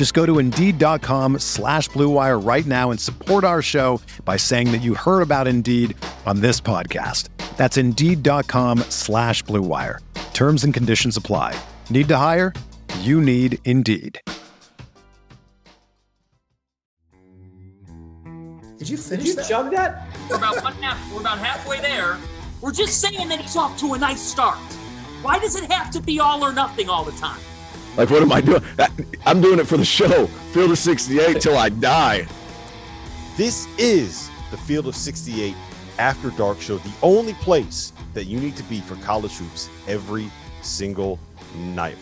Just go to Indeed.com slash BlueWire right now and support our show by saying that you heard about Indeed on this podcast. That's Indeed.com slash BlueWire. Terms and conditions apply. Need to hire? You need Indeed. Did you finish Did you that? chug that? We're about one half. We're about halfway there. We're just saying that he's off to a nice start. Why does it have to be all or nothing all the time? Like, what am I doing? I'm doing it for the show. Field of 68 till I die. This is the Field of 68 After Dark Show, the only place that you need to be for college hoops every single night.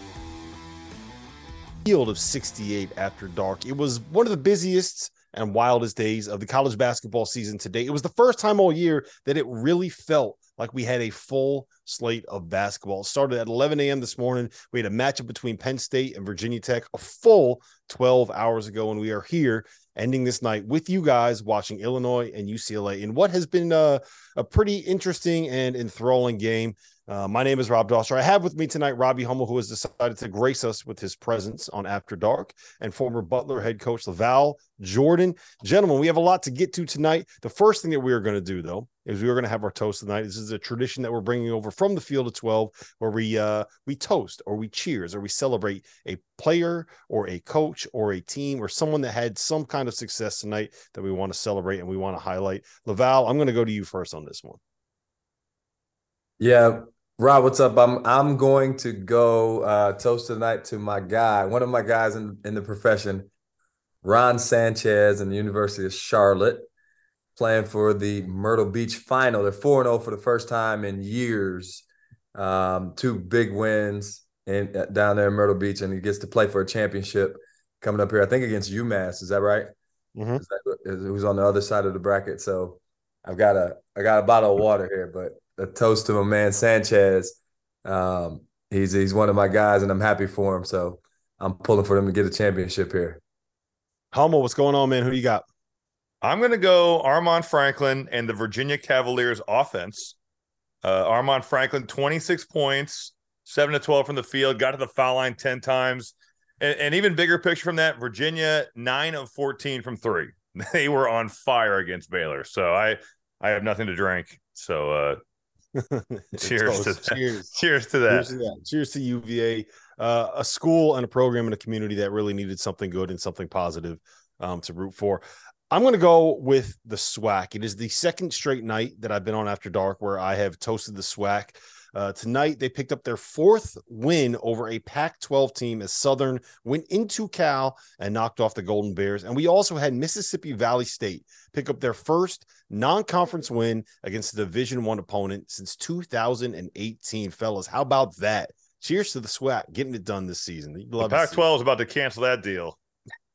Field of 68 After Dark. It was one of the busiest and wildest days of the college basketball season today. It was the first time all year that it really felt like we had a full slate of basketball. It started at 11 a.m. this morning. We had a matchup between Penn State and Virginia Tech a full 12 hours ago, and we are here ending this night with you guys watching Illinois and UCLA in what has been a, a pretty interesting and enthralling game. Uh, my name is Rob Dauster. I have with me tonight Robbie Hummel, who has decided to grace us with his presence on After Dark, and former Butler head coach LaVall Jordan. Gentlemen, we have a lot to get to tonight. The first thing that we are going to do, though, is we are going to have our toast tonight. This is a tradition that we're bringing over from the Field of 12, where we uh, we toast or we cheers or we celebrate a player or a coach or a team or someone that had some kind of success tonight that we want to celebrate and we want to highlight. LaVall, I'm going to go to you first on this one. Yeah, Rob, what's up? I'm I'm going to go uh, toast tonight to my guy, one of my guys in, in the profession, Ron Sanchez, in the University of Charlotte, playing for the Myrtle Beach final. They're 4 0 for the first time in years. Um, two big wins in, uh, down there in Myrtle Beach, and he gets to play for a championship coming up here, I think against UMass. Is that right? Mhm. Is that, is, who's on the other side of the bracket? So I've got a I got a bottle of water here, but a toast to my man Sanchez. Um, he's he's one of my guys, and I'm happy for him. So I'm pulling for them to get a championship here. Hummel, what's going on, man? Who you got? I'm going to go Armaan Franklin and the Virginia Cavaliers offense. Uh, Armaan Franklin, 26 points, 7 to 12 from the field, got to the foul line 10 times. And, and even bigger picture from that, Virginia, 9 of 14 from three. They were on fire against Baylor. So I I have nothing to drink. So uh cheers to that. Cheers. cheers to Cheers that. to that. Cheers to UVA, uh, a school and a program and a community that really needed something good and something positive um, to root for. I'm going to go with the SWAC. It is the second straight night that I've been on After Dark where I have toasted the SWAC. Uh, tonight, they picked up their fourth win over a Pac 12 team as Southern went into Cal and knocked off the Golden Bears. And we also had Mississippi Valley State pick up their first non conference win against a Division One opponent since 2018. Fellas, how about that? Cheers to the SWAC getting it done this season. Pac 12 is about to cancel that deal.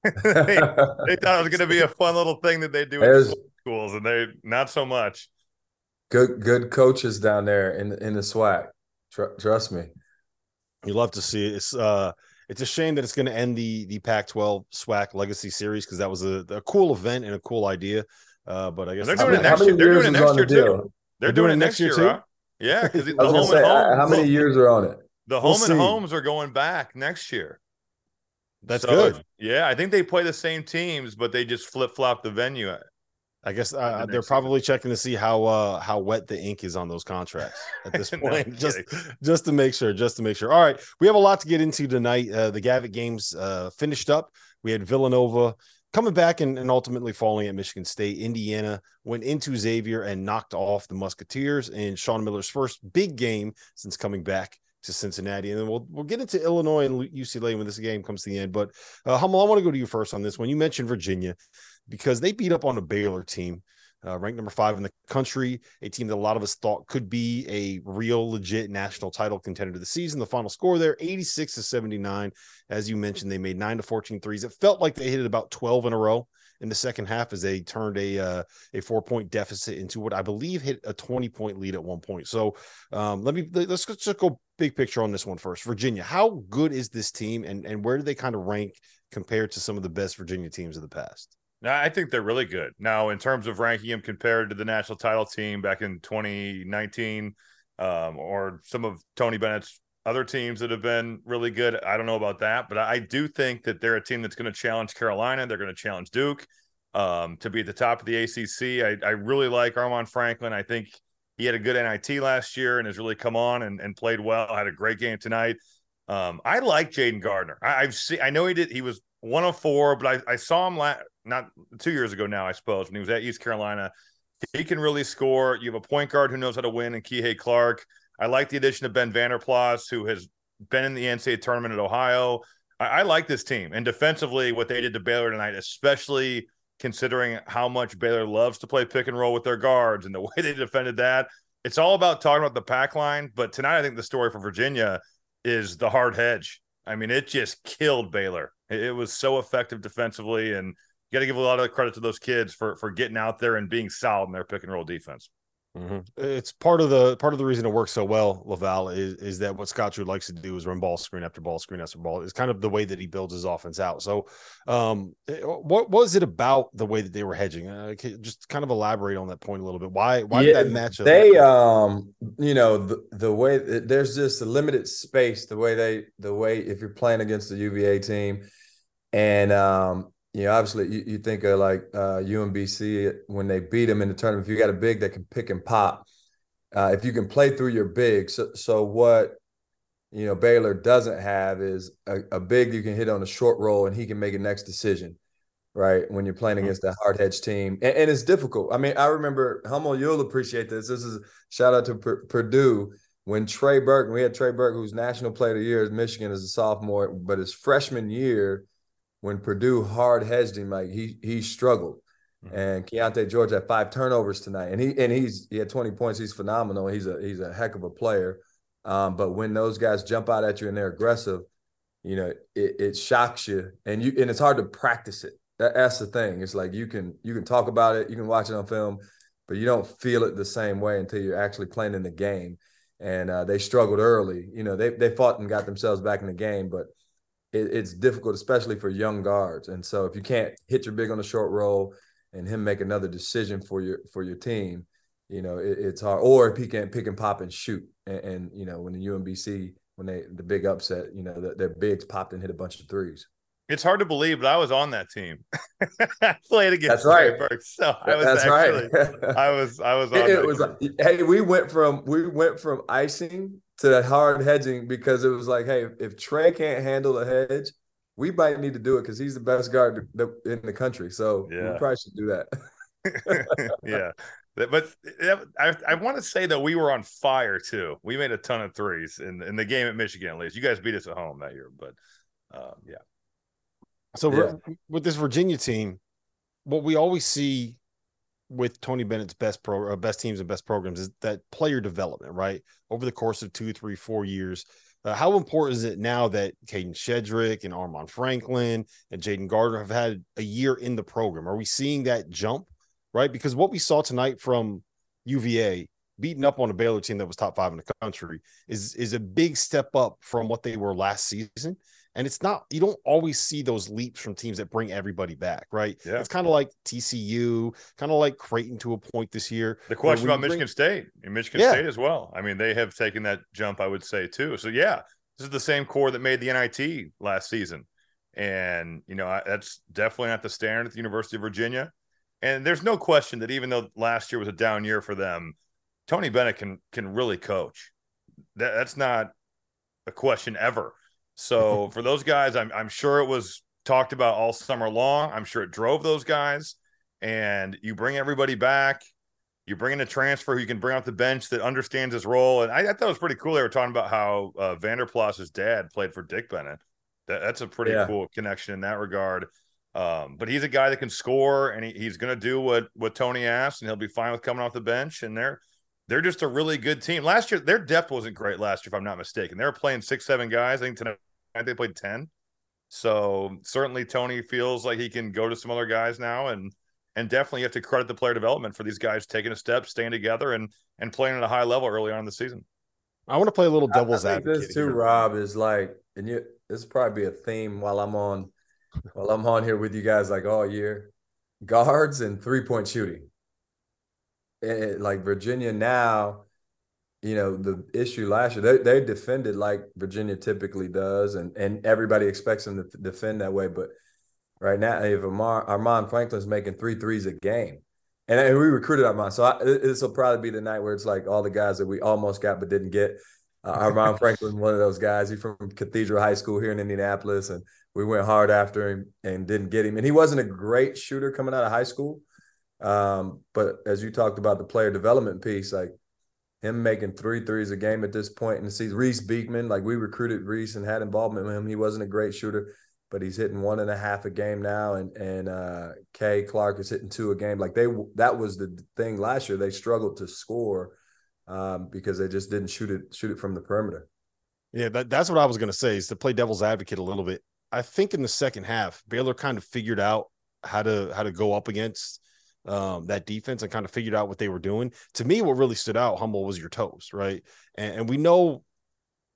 they, they thought it was going to be a fun little thing that they do in There's- schools, and they not so much. Good good coaches down there in the, in the SWAC. Tr- trust me. You love to see it. It's uh it's a shame that it's going to end the the Pac-12 SWAC Legacy Series because that was a, a cool event and a cool idea. Uh, but I guess And it's- they're doing it next year. They're doing it is next year too. They're, doing, it next year, too? huh? Yeah, because the home say, and homes, how many years are on it? the We'll home and see. homes are going back next year. That's So, good. Yeah, I think they play the same teams, but they just flip flop the venue. I guess uh, next they're season. probably checking to see how uh how wet the ink is on those contracts at this No point, just kidding. just to make sure, just to make sure. All right, we have a lot to get into tonight. Uh, the Gavitt games uh, finished up. We had Villanova coming back and, and ultimately falling at Michigan State, Indiana went into Xavier and knocked off the Musketeers in Sean Miller's first big game since coming back to Cincinnati, and then we'll we'll get into Illinois and UCLA when this game comes to the end. But uh, Hummel, I want to go to you first on this one. You mentioned Virginia because they beat up on a Baylor team uh, ranked number five in the country, a team that a lot of us thought could be a real legit national title contender of the season. The final score there, 86 to 79. As you mentioned, they made nine to 14 threes. It felt like they hit it about 12 in a row in the second half as they turned a uh, a four point deficit into what I believe hit a 20 point lead at one point. So um, let me let's just go big picture on this one first. Virginia, how good is this team and and where do they kind of rank compared to some of the best Virginia teams of the past? I think they're really good. Now, in terms of ranking them compared to the national title team back in 2019, um, or some of Tony Bennett's other teams that have been really good, I don't know about that, but I do think that they're a team that's going to challenge Carolina. They're going to challenge Duke um, to be at the top of the ACC. I, I really like Armaan Franklin. I think he had a good NIT last year and has really come on and, and played well. Had a great game tonight. Um, I like Jayden Gardner. I, have seen. I know he did. He was one of four, but I, I saw him last not two years ago now, I suppose, when he was at East Carolina. He can really score. You have a point guard who knows how to win, and Kihei Clark. I like the addition of Ben Vander Plas, who has been in the NCAA tournament at Ohio. I, I like this team, and defensively, what they did to Baylor tonight, especially considering how much Baylor loves to play pick and roll with their guards and the way they defended that. It's all about talking about the pack line. But tonight, I think the story for Virginia is the hard hedge. I mean, it just killed Baylor. It was so effective defensively, and you got to give a lot of credit to those kids for for getting out there and being solid in their pick and roll defense. Mm-hmm. It's part of the part of the reason it works so well, LaVall, is is that what Scott Drew likes to do is run ball screen after ball screen after ball. It's kind of the way that he builds his offense out. So, um, eh, what was it about the way that they were hedging? Uh, just kind of elaborate on that point a little bit. Why why yeah, did that match up? They um, you know, the, the way there's just a limited space. The way they the way if you're playing against the UVA team, and um, you know, obviously you, you think of like uh, UMBC when they beat them in the tournament. If you got a big that can pick and pop, uh, if you can play through your big. So, so what you know Baylor doesn't have is a, a big you can hit on a short roll and he can make a next decision, right? When you're playing mm-hmm. against a hard hedge team, and, and, it's difficult. I mean, I remember Hummel, you'll appreciate this. This is shout out to P- Purdue when Trey Burke. We had Trey Burke, who's National Player of the Year at Michigan as a sophomore, but his freshman year when Purdue hard hedged him, like he he struggled. Mm-hmm. And Keyonte George had five turnovers tonight, and he and he's he had 20 points. He's phenomenal. He's a he's a heck of a player. Um, but when those guys jump out at you and they're aggressive, you know it, it shocks you, and you and it's hard to practice it. That, that's the thing. It's like you can you can talk about it, you can watch it on film, but you don't feel it the same way until you're actually playing in the game. And uh, they struggled early. You know they they fought and got themselves back in the game, but it, it's difficult, especially for young guards. And so if you can't hit your big on the short roll and him make another decision for your for your team, you know it, it's hard. Or if he can't pick and pop and shoot, and, and you know when the UMBC when they the big upset, you know the, their bigs popped and hit a bunch of threes. It's hard to believe, but I was on that team. I played against That's right. so I was That's actually, right. I was I was on. It, it was hey, we went from we went from icing to hard hedging because it was like, hey, if Trey can't handle a hedge, we might need to do it because he's the best guard in the country. So yeah. we probably should do that. yeah. But I, I want to say that we were on fire too. We made a ton of threes in, in the game at Michigan, at least. You guys beat us at home that year, but um, yeah. So yeah. with this Virginia team, what we always see with Tony Bennett's best pro uh, best teams and best programs is that player development, right? Over the course of two, three, four years. Uh, how important is it now that Kadin Shedrick and Armaan Franklin and Jayden Gardner have had a year in the program? Are we seeing that jump, right? Because what we saw tonight from UVA beating up on a Baylor team that was top five in the country is is a big step up from what they were last season. And it's not, you don't always see those leaps from teams that bring everybody back, right? Yeah. It's kind of like TCU, kind of like Creighton to a point this year. The question about Michigan State and Michigan yeah. State as well. I mean, they have taken that jump, I would say, too. So, yeah, this is the same core that made the NIT last season. And, you know, that's definitely not the standard at the University of Virginia. And there's no question that even though last year was a down year for them, Tony Bennett can can really coach. That, that's not a question ever. So for those guys, I'm I'm sure it was talked about all summer long. I'm sure it drove those guys. And you bring everybody back. You bring in a transfer who you can bring off the bench that understands his role. And I, I thought it was pretty cool. They were talking about how uh, Vanderplas's dad played for Dick Bennett. That, that's a pretty Yeah. cool connection in that regard. Um, but he's a guy that can score, and he, he's going to do what what Tony asked, and he'll be fine with coming off the bench. And they're they're just a really good team. Last year, their depth wasn't great. Last year, if I'm not mistaken, they were playing six, seven guys. I think tonight they played ten. So certainly Tony feels like he can go to some other guys now, and and definitely you have to credit the player development for these guys taking a step, staying together, and and playing at a high level early on in the season. I want to play a little I- devil's I think advocate. This too, here. Rob, is like, and you this probably be a theme while I'm on while I'm on here with you guys like all year. Guards and three point shooting. Eh, like Virginia now, you know, the issue last year, they, they defended like Virginia typically does, and and everybody expects them to defend that way. But right now, if Amar, Armaan Franklin's making three threes a game, and, and we recruited Armaan, so this will probably be the night where it's like all the guys that we almost got but didn't get. Uh, Armaan Franklin, one of those guys. He's from Cathedral High School here in Indianapolis, and we went hard after him and didn't get him. And he wasn't a great shooter coming out of high school, um, but as you talked about the player development piece, like him making three threes a game at this point in the season. Reece Beekman, like we recruited Reese and had involvement with him. He wasn't a great shooter, but he's hitting one and a half a game now. And and uh, Kay Clark is hitting two a game. Like they that was the thing last year. They struggled to score um, because they just didn't shoot it shoot it from the perimeter. Yeah, that, that's what I was going to say is to play devil's advocate a little bit. I think in the second half, Baylor kind of figured out how to how to go up against um, that defense and kind of figured out what they were doing. To me, what really stood out, Hummel, was your toes, right? And, and we know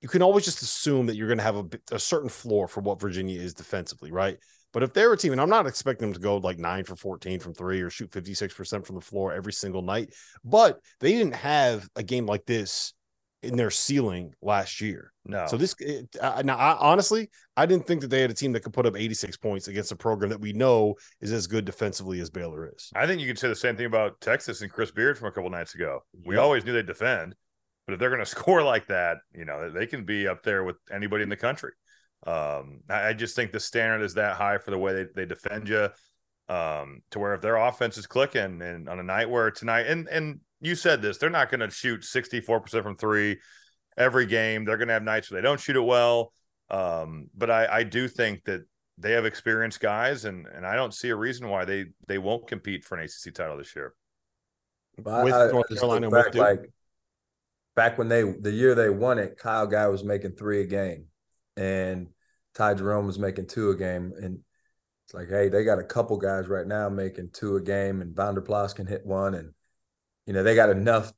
you can always just assume that you're going to have a, a certain floor for what Virginia is defensively, right? But if they're a team, and I'm not expecting them to go like nine for 14 from three or shoot 56% from the floor every single night, but they didn't have a game like this in their ceiling last year. No, So this it, uh, now, I, honestly, I didn't think that they had a team that could put up 86 points against a program that we know is as good defensively as Baylor is. I think you could say the same thing about Texas and Chris Beard from a couple nights ago. We always knew they'd defend, but if they're going to score like that, you know, they can be up there with anybody in the country. Um, I, I just think the standard is that high for the way they, they defend you. Um, to where if their offense is clicking and on a night where tonight, and and you said this, they're not going to shoot 64% from three every game. They're going to have nights where they don't shoot it well. Um, but I, I do think that they have experienced guys, and and I don't see a reason why they they won't compete for an ACC title this year. But With I, I North just Carolina look with back, like back when they the year they won it, Kyle Guy was making three a game, and Ty Jerome was making two a game, and it's like, hey, they got a couple guys right now making two a game, and Vanderplas can hit one, and you know they got enough.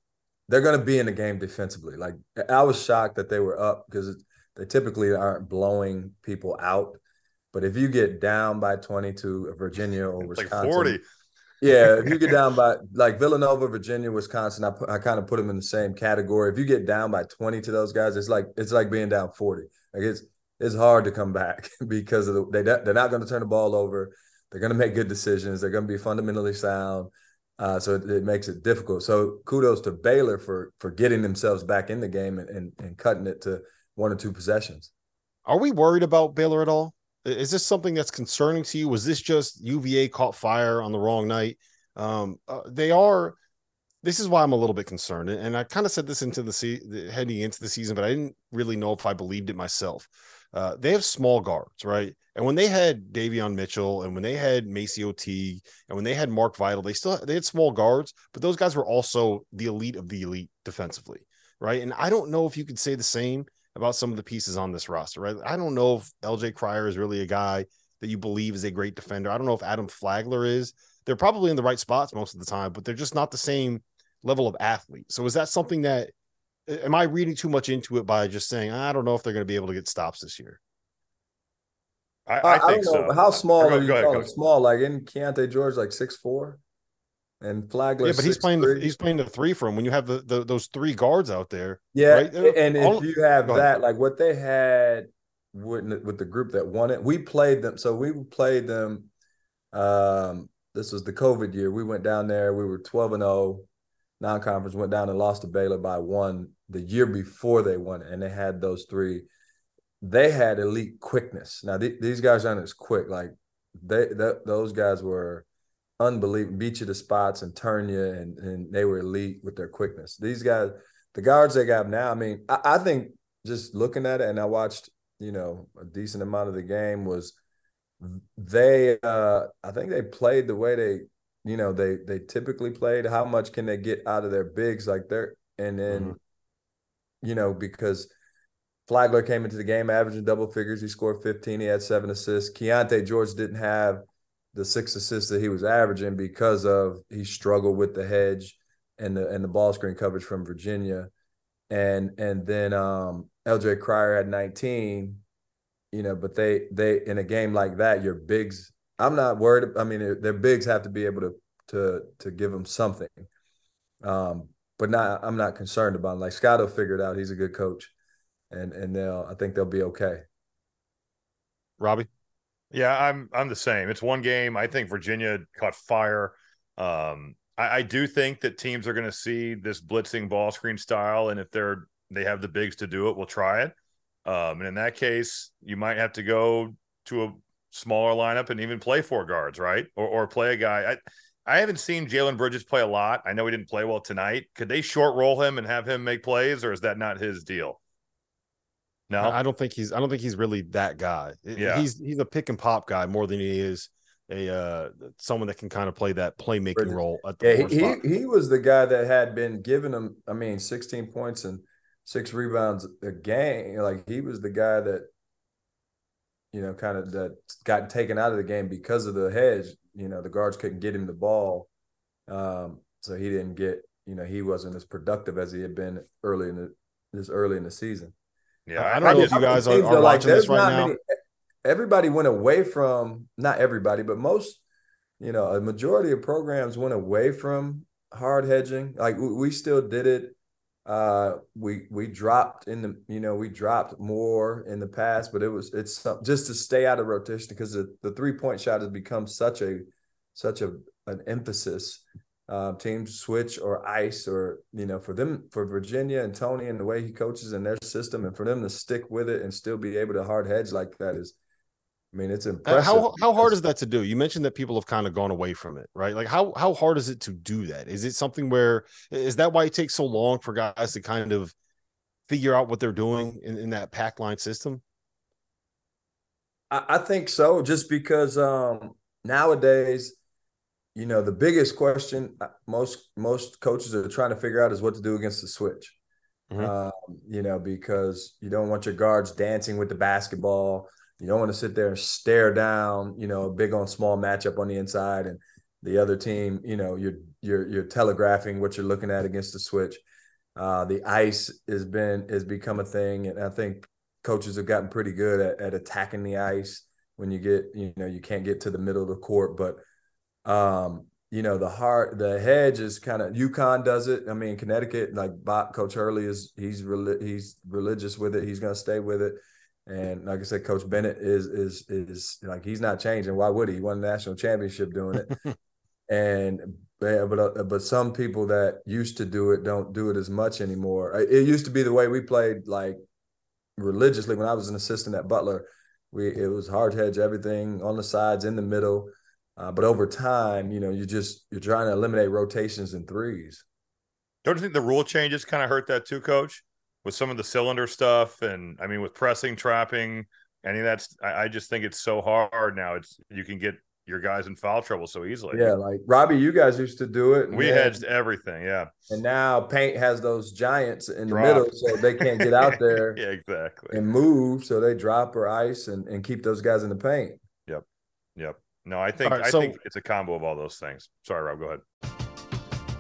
They're going to be in the game defensively. Like I was shocked that they were up because they typically aren't blowing people out. But if you get down by 20 to uh, Virginia or It's like Wisconsin, 40. yeah, if you get down by like Villanova, Virginia, Wisconsin, I, put, I kind of put them in the same category. If you get down by twenty to those guys, it's like it's like being down forty. Like it's it's hard to come back because of the they they're not going to turn the ball over. They're going to make good decisions. They're going to be fundamentally sound. Uh, so it, it makes it difficult. So kudos to Baylor for for getting themselves back in the game and, and and cutting it to one or two possessions. Are we worried about Baylor at all? Is this something that's concerning to you? Was this just UVA caught fire on the wrong night? Um, uh, they are. This is why I'm a little bit concerned, and I kind of said this into the, se- the heading into the season, but I didn't really know if I believed it myself. Uh, they have small guards, right? And when they had Davion Mitchell, and when they had MaCio Teague, and when they had Mark Vital, they still they had small guards, but those guys were also the elite of the elite defensively, right? And I don't know if you could say the same about some of the pieces on this roster, right? I don't know if LJ Cryer is really a guy that you believe is a great defender. I don't know if Adam Flagler is. They're probably in the right spots most of the time, but they're just not the same level of athlete. So is that something that am I reading too much into it by just saying I don't know if they're going to be able to get stops this year? I, I, think don't know, so. How small Go- are you go ahead, calling Coach. small? Like in Keyonte George, like six four, and Flagler. yeah, but he's playing the, he's playing the three for him when you have the, the those three guards out there. Yeah, right? and if you have go ahead. that, like what they had with with the group that won it, we played them. So we played them. Um, this was the COVID year. We went down there. We were twelve and zero, non conference. Went down and lost to Baylor by one the year before they won it, and they had those three. they had elite quickness. Now th- these guys aren't as quick. Like they th- those guys were unbelievable, beat you to spots and turn you, and and they were elite with their quickness. These guys, the guards they got now. I mean, I, I think just looking at it, and I watched you know a decent amount of the game was they. uh I think they played the way they you know they they typically played. How much can they get out of their bigs like they're and then mm-hmm. you know because Flagler came into the game averaging double figures. He scored 15. He had seven assists. Keyonte George didn't have the six assists that he was averaging because of he struggled with the hedge and the and the ball screen coverage from Virginia. And and then um LJ Cryer had 19, you know, but they they in a game like that, your bigs, I'm not worried. I mean, their bigs have to be able to to to give them something. Um, but not I'm not concerned about Like Scott will figure it out. He's a good coach and and they'll I think they'll be okay. Robbie, yeah, I'm I'm the same. It's one game. I think Virginia caught fire. Um, I, I do think that teams are going to see this blitzing ball screen style, and if they're they have the bigs to do it, we'll try it. Um, and in that case, you might have to go to a smaller lineup and even play four guards, right? Or or play a guy. I I haven't seen Jalen Bridges play a lot. I know he didn't play well tonight. Could they short roll him and have him make plays, or is that not his deal? No, I don't think he's. I don't think he's really that guy. Yeah, he's he's a pick and pop guy more than he is a uh someone that can kind of play that playmaking role. yeah, he, he, he was the guy that had been giving him. I mean, sixteen points and six rebounds a game. Like he was the guy that you know kind of that got taken out of the game because of the hedge. You know, the guards couldn't get him the ball, um, so he didn't get. You know, he wasn't as productive as he had been early in the this early in the season. Yeah, I, I don't know if you guys are, are like, watching this right now. Many, everybody went away from not everybody, but most, you know, a majority of programs went away from hard hedging. Like we, we still did it. Uh, we we dropped in the you know we dropped more in the past, but it was it's just to stay out of rotation because the, the three point shot has become such a such a an emphasis. Uh, teams switch or ice or you know for them for Virginia and Tony and the way he coaches in their system and for them to stick with it and still be able to hard hedge like that is I mean it's impressive. How how hard is that to do? You mentioned that people have kind of gone away from it, right? Like how how hard is it to do that? Is it something where is that why it takes so long for guys to kind of figure out what they're doing in, in that pack line system? I, I think so, just because um nowadays you know, the biggest question uh, most most coaches are trying to figure out is what to do against the switch. Mm-hmm. Um, you know, because you don't want your guards dancing with the basketball. You don't want to sit there and stare down, you know, a big on small matchup on the inside, and the other team, you know, you're you're you're telegraphing what you're looking at against the switch. Uh, the ice has been has become a thing, and I think coaches have gotten pretty good at, at attacking the ice when you get, you know, you can't get to the middle of the court, but um, you know, the heart, the hedge is kind of UConn does it. I mean, Connecticut, like Bob, Coach Hurley is he's he's religious with it. He's going to stay with it. And like I said, Coach Bennett is is is like he's not changing. Why would he? He won a national championship doing it. and but uh, but some people that used to do it don't do it as much anymore. It used to be the way we played like religiously when I was an assistant at Butler. We it was hard hedge everything on the sides in the middle uh, but over time, you know, you just you're trying to eliminate rotations and threes. Don't you think the rule changes kind of hurt that too, Coach? With some of the cylinder stuff, and I mean, with pressing, trapping, any of that's. I, I just think it's so hard now. It's you can get your guys in foul trouble so easily. Yeah, like Robbie, you guys used to do it. We hedged everything, yeah. And now paint has those giants in drop. the middle, so they can't get out there. yeah, exactly. And move, so they drop or ice and, and keep those guys in the paint. Yep. Yep. No, I think right, I so, think it's a combo of all those things. Sorry, Rob, go ahead.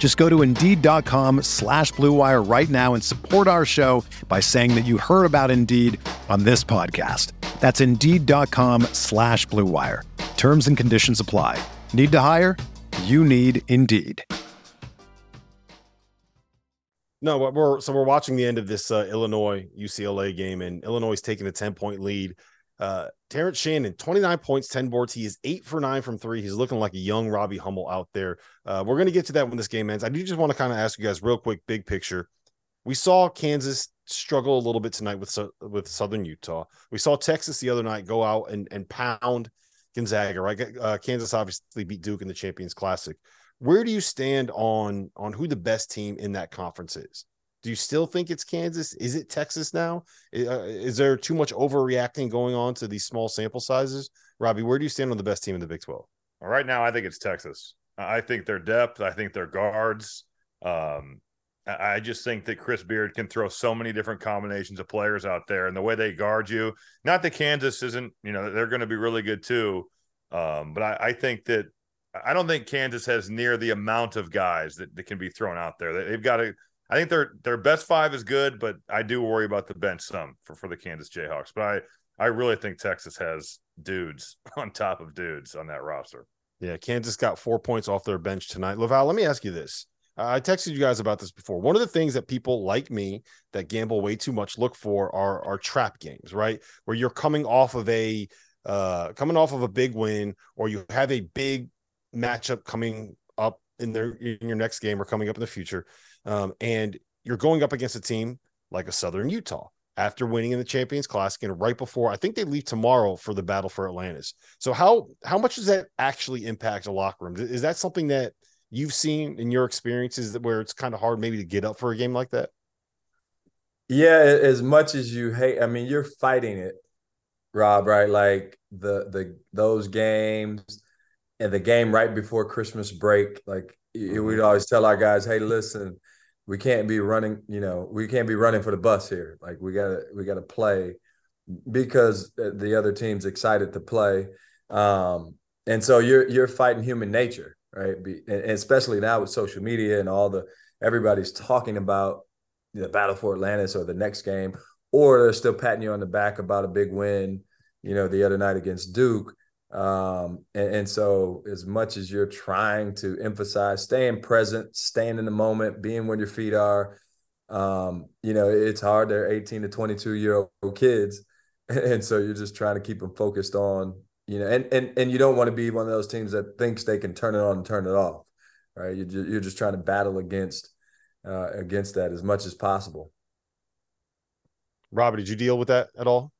Just go to Indeed.com slash BlueWire right now and support our show by saying that you heard about Indeed on this podcast. That's Indeed.com slash BlueWire. Terms and conditions apply. Need to hire? You need Indeed. No, we're so we're watching the end of this uh, Illinois UCLA game, and Illinois is taking a 10 point lead. Uh, Terrence Shannon, 29 points, 10 boards. He is eight for nine from three. He's looking like a young Robbie Hummel out there. Uh, we're going to get to that when this game ends. I do just want to kind of ask you guys real quick, big picture. We saw Kansas struggle a little bit tonight with with Southern Utah. We saw Texas the other night go out and and pound Gonzaga. Right, uh, Kansas obviously beat Duke in the Champions Classic. Where do you stand on on who the best team in that conference is? Do you still think it's Kansas? Is it Texas now? Uh, is there too much overreacting going on to these small sample sizes? Robbie, where do you stand on the best team in the Big 12? Right now, I think it's Texas. I think their depth, I think their guards. Um, I just think that Chris Beard can throw so many different combinations of players out there, and the way they guard you. Not that Kansas isn't, you know, they're going to be really good too. Um, but I, I, think that I don't think Kansas has near the amount of guys that, that can be thrown out there. They've got to I think their their best five is good, but I do worry about the bench some for, for the Kansas Jayhawks. But I I really think Texas has dudes on top of dudes on that roster. Yeah, Kansas got four points off their bench tonight. LaVall, let me ask you this. I texted you guys about this before. One of the things that people like me that gamble way too much look for are are trap games, right? Where you're coming off of a uh coming off of a big win or you have a big matchup coming up in their in your next game or coming up in the future um, and you're going up against a team like a Southern Utah after winning in the Champions Classic and right before I think they leave tomorrow for the battle for Atlantis. So how how much does that actually impact a locker room? Is that something that you've seen in your experiences that where it's kind of hard maybe to get up for a game like that? Yeah, as much as you hate, I mean, you're fighting it, Rob, right? Like the the those games and the game right before Christmas break, like mm-hmm. we'd always tell our guys, "Hey, listen, we can't be running, you know, we can't be running for the bus here. Like we gotta we gotta play because the other team's excited to play. Um, and so you're you're fighting human nature, right? Be, and especially now with social media and all the everybody's talking about the battle for Atlantis or the next game, or they're still patting you on the back about a big win, you know, the other night against Duke. Um, and, and, so, as much as you're trying to emphasize staying present, staying in the moment, being where your feet are, um, you know, it's hard. They're 18 to 22 year old kids. And so you're just trying to keep them focused on, you know, and, and, and you don't want to be one of those teams that thinks they can turn it on and turn it off, right? You're just, you're just trying to battle against, uh, against that as much as possible. Robert, did you deal with that at all?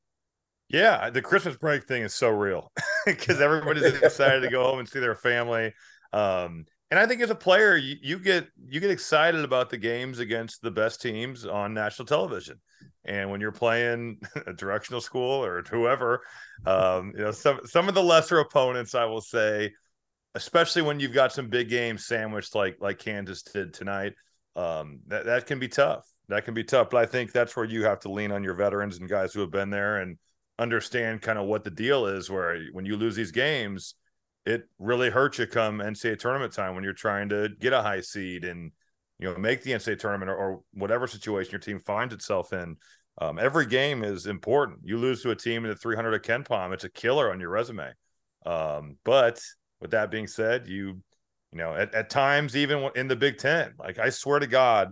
Yeah, the Christmas break thing is so real because everybody's excited to go home and see their family. Um, and I think as a player, you, you, get you get excited about the games against the best teams on national television. And when you're playing a directional school or whoever, um, you know some some of the lesser opponents, I will say, especially when you've got some big games sandwiched like like Kansas did tonight, um, that that can be tough. That can be tough. But I think that's where you have to lean on your veterans and guys who have been there and understand kind of what the deal is where when you lose these games it really hurts you come NCAA tournament time when you're trying to get a high seed and you know make the NCAA tournament or, or whatever situation your team finds itself in. Um, every game is important. You lose to a team in the 300 at KenPom, it's a killer on your resume. Um, but with that being said, you you know at, at times even in the Big Ten, like I swear to God,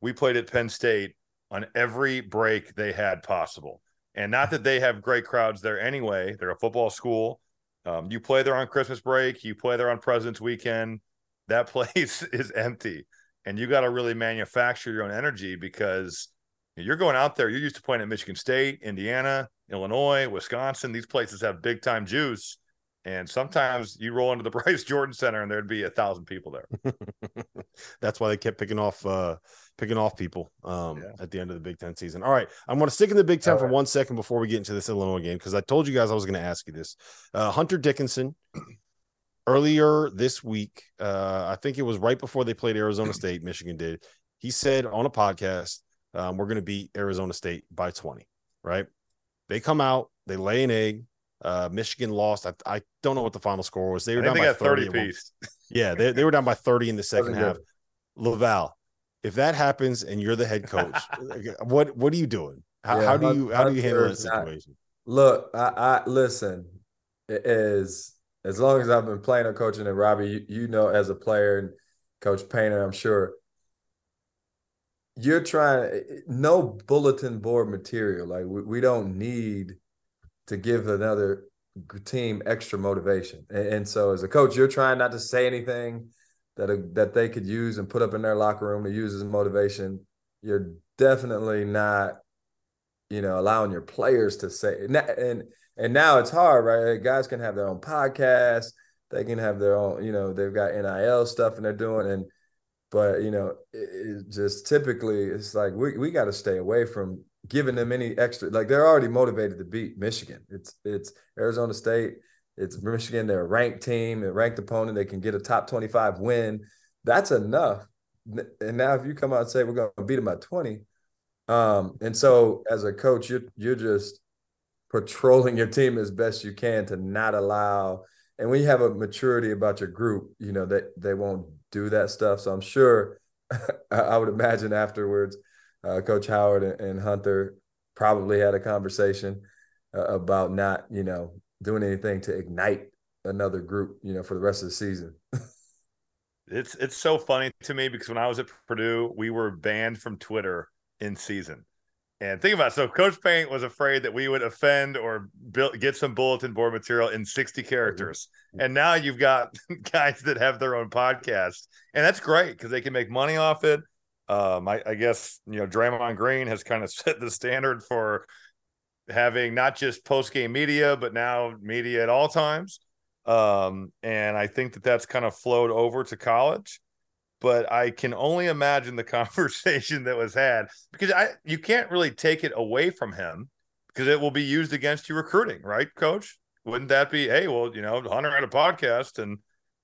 we played at Penn State on every break they had possible. And not that they have great crowds there anyway. They're a football school. Um, you play there on Christmas break, you play there on President's weekend. That place is empty. And you got to really manufacture your own energy because you're going out there. You're used to playing at Michigan State, Indiana, Illinois, Wisconsin. These places have big time juice. And sometimes you roll into the Bryce Jordan Center and there'd be a thousand people there. That's why they kept picking off uh picking off people um yeah. at the end of the Big Ten season. All right. I'm gonna stick in the Big Ten All for right. one second before we get into this Illinois game because I told you guys I was gonna ask you this. Uh Hunter Dickinson earlier this week, uh, I think it was right before they played Arizona State, Michigan did. He said on a podcast, um, we're going to beat Arizona State by 20, right? They come out, they lay an egg. Uh, Michigan lost. I, I don't know what the final score was. They were I down think they by got 30. 30 piece. Yeah, they, they were down by 30 in the second half. good. LaVall, if that happens and you're the head coach, what what are you doing? How, Yeah, how do you how do you handle that Hunter's not- situation? Look, I, I listen. It is as long as I've been playing or coaching, and Robbie, you, you know, as a player and Coach Painter, I'm sure you're trying. No bulletin board material. Like we, we don't need to give another team extra motivation. And, and so, as a coach, you're trying not to say anything that that they could use and put up in their locker room to use as motivation. You're definitely not you know, allowing your players to say and and, and now it's hard, right? Guys can have their own podcast, they can have their own, you know, they've got NIL stuff and they're doing and but you know, it, it just typically it's like we we got to stay away from giving them any extra like they're already motivated to beat Michigan. It's it's Arizona State, it's Michigan, they're a ranked team, a ranked opponent, they can get a top 25 win. That's enough. And now if you come out and say we're going to beat them by 20, um, and so as a coach, you're you're just patrolling your team as best you can to not allow. And when you have a maturity about your group, you know that they, won't do that stuff. So I'm sure, I would imagine afterwards, uh, Coach Howard and, Hunter probably had a conversation uh, about not, you know, doing anything to ignite another group, you know, for the rest of the season. It's it's so funny to me because when I was at Purdue, we were banned from Twitter in season. And think about it. So Coach Paint was afraid that we would offend or build, get some bulletin board material in 60 characters. And now you've got guys that have their own podcast. And that's great because they can make money off it. Um, I, I guess, you know, Draymond Green has kind of set the standard for having not just post game media, but now media at all times. Um, and I think that that's kind of flowed over to college but I can only imagine the conversation that was had because I you can't really take it away from him because it will be used against you recruiting, right, coach? Wouldn't that be, hey, well, you know, Hunter had a podcast and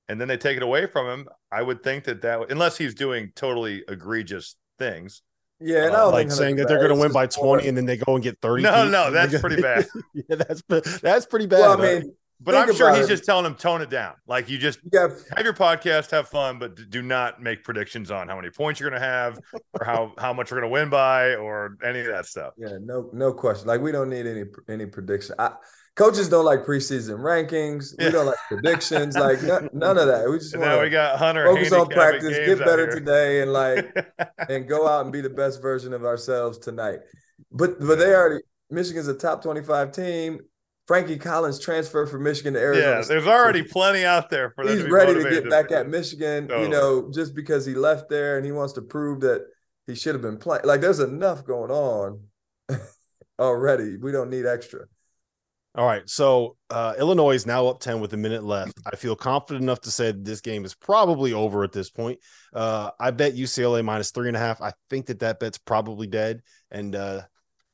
and then they take it away from him? I would think that that unless he's doing totally egregious things. Yeah, and I Uh, don't like saying that Hunter's they're going to win by just more- 20 and then they go and get 30. No, Pete. no, that's pretty bad. yeah, that's that's pretty bad. Well, I mean, But I'm sure he's it. just telling him tone it down. Like you just you got have your podcast, have fun, but do not make predictions on how many points you're going to have or how how much we're going to win by or any of that stuff. Yeah, no, no question. Like we don't need any any prediction. I, coaches don't like preseason rankings. We Yeah. don't like predictions. like none, none of that. We just want now we to got Hunter focus on practice, get better today, and like and go out and be the best version of ourselves tonight. But but they already Michigan's a top twenty five team. Frankie Collins transferred from Michigan to Arizona. Yeah, there's already plenty out there for. He's to be ready to get back at Michigan. You know, just because he left there and he wants to prove that he should have been playing. Like there's enough going on already. We don't need extra. All right. So uh, Illinois is now up 10 with a minute left. I feel confident enough to say this game is probably over at this point. Uh, I bet UCLA minus three and a half. I think that that bet's probably dead. And uh,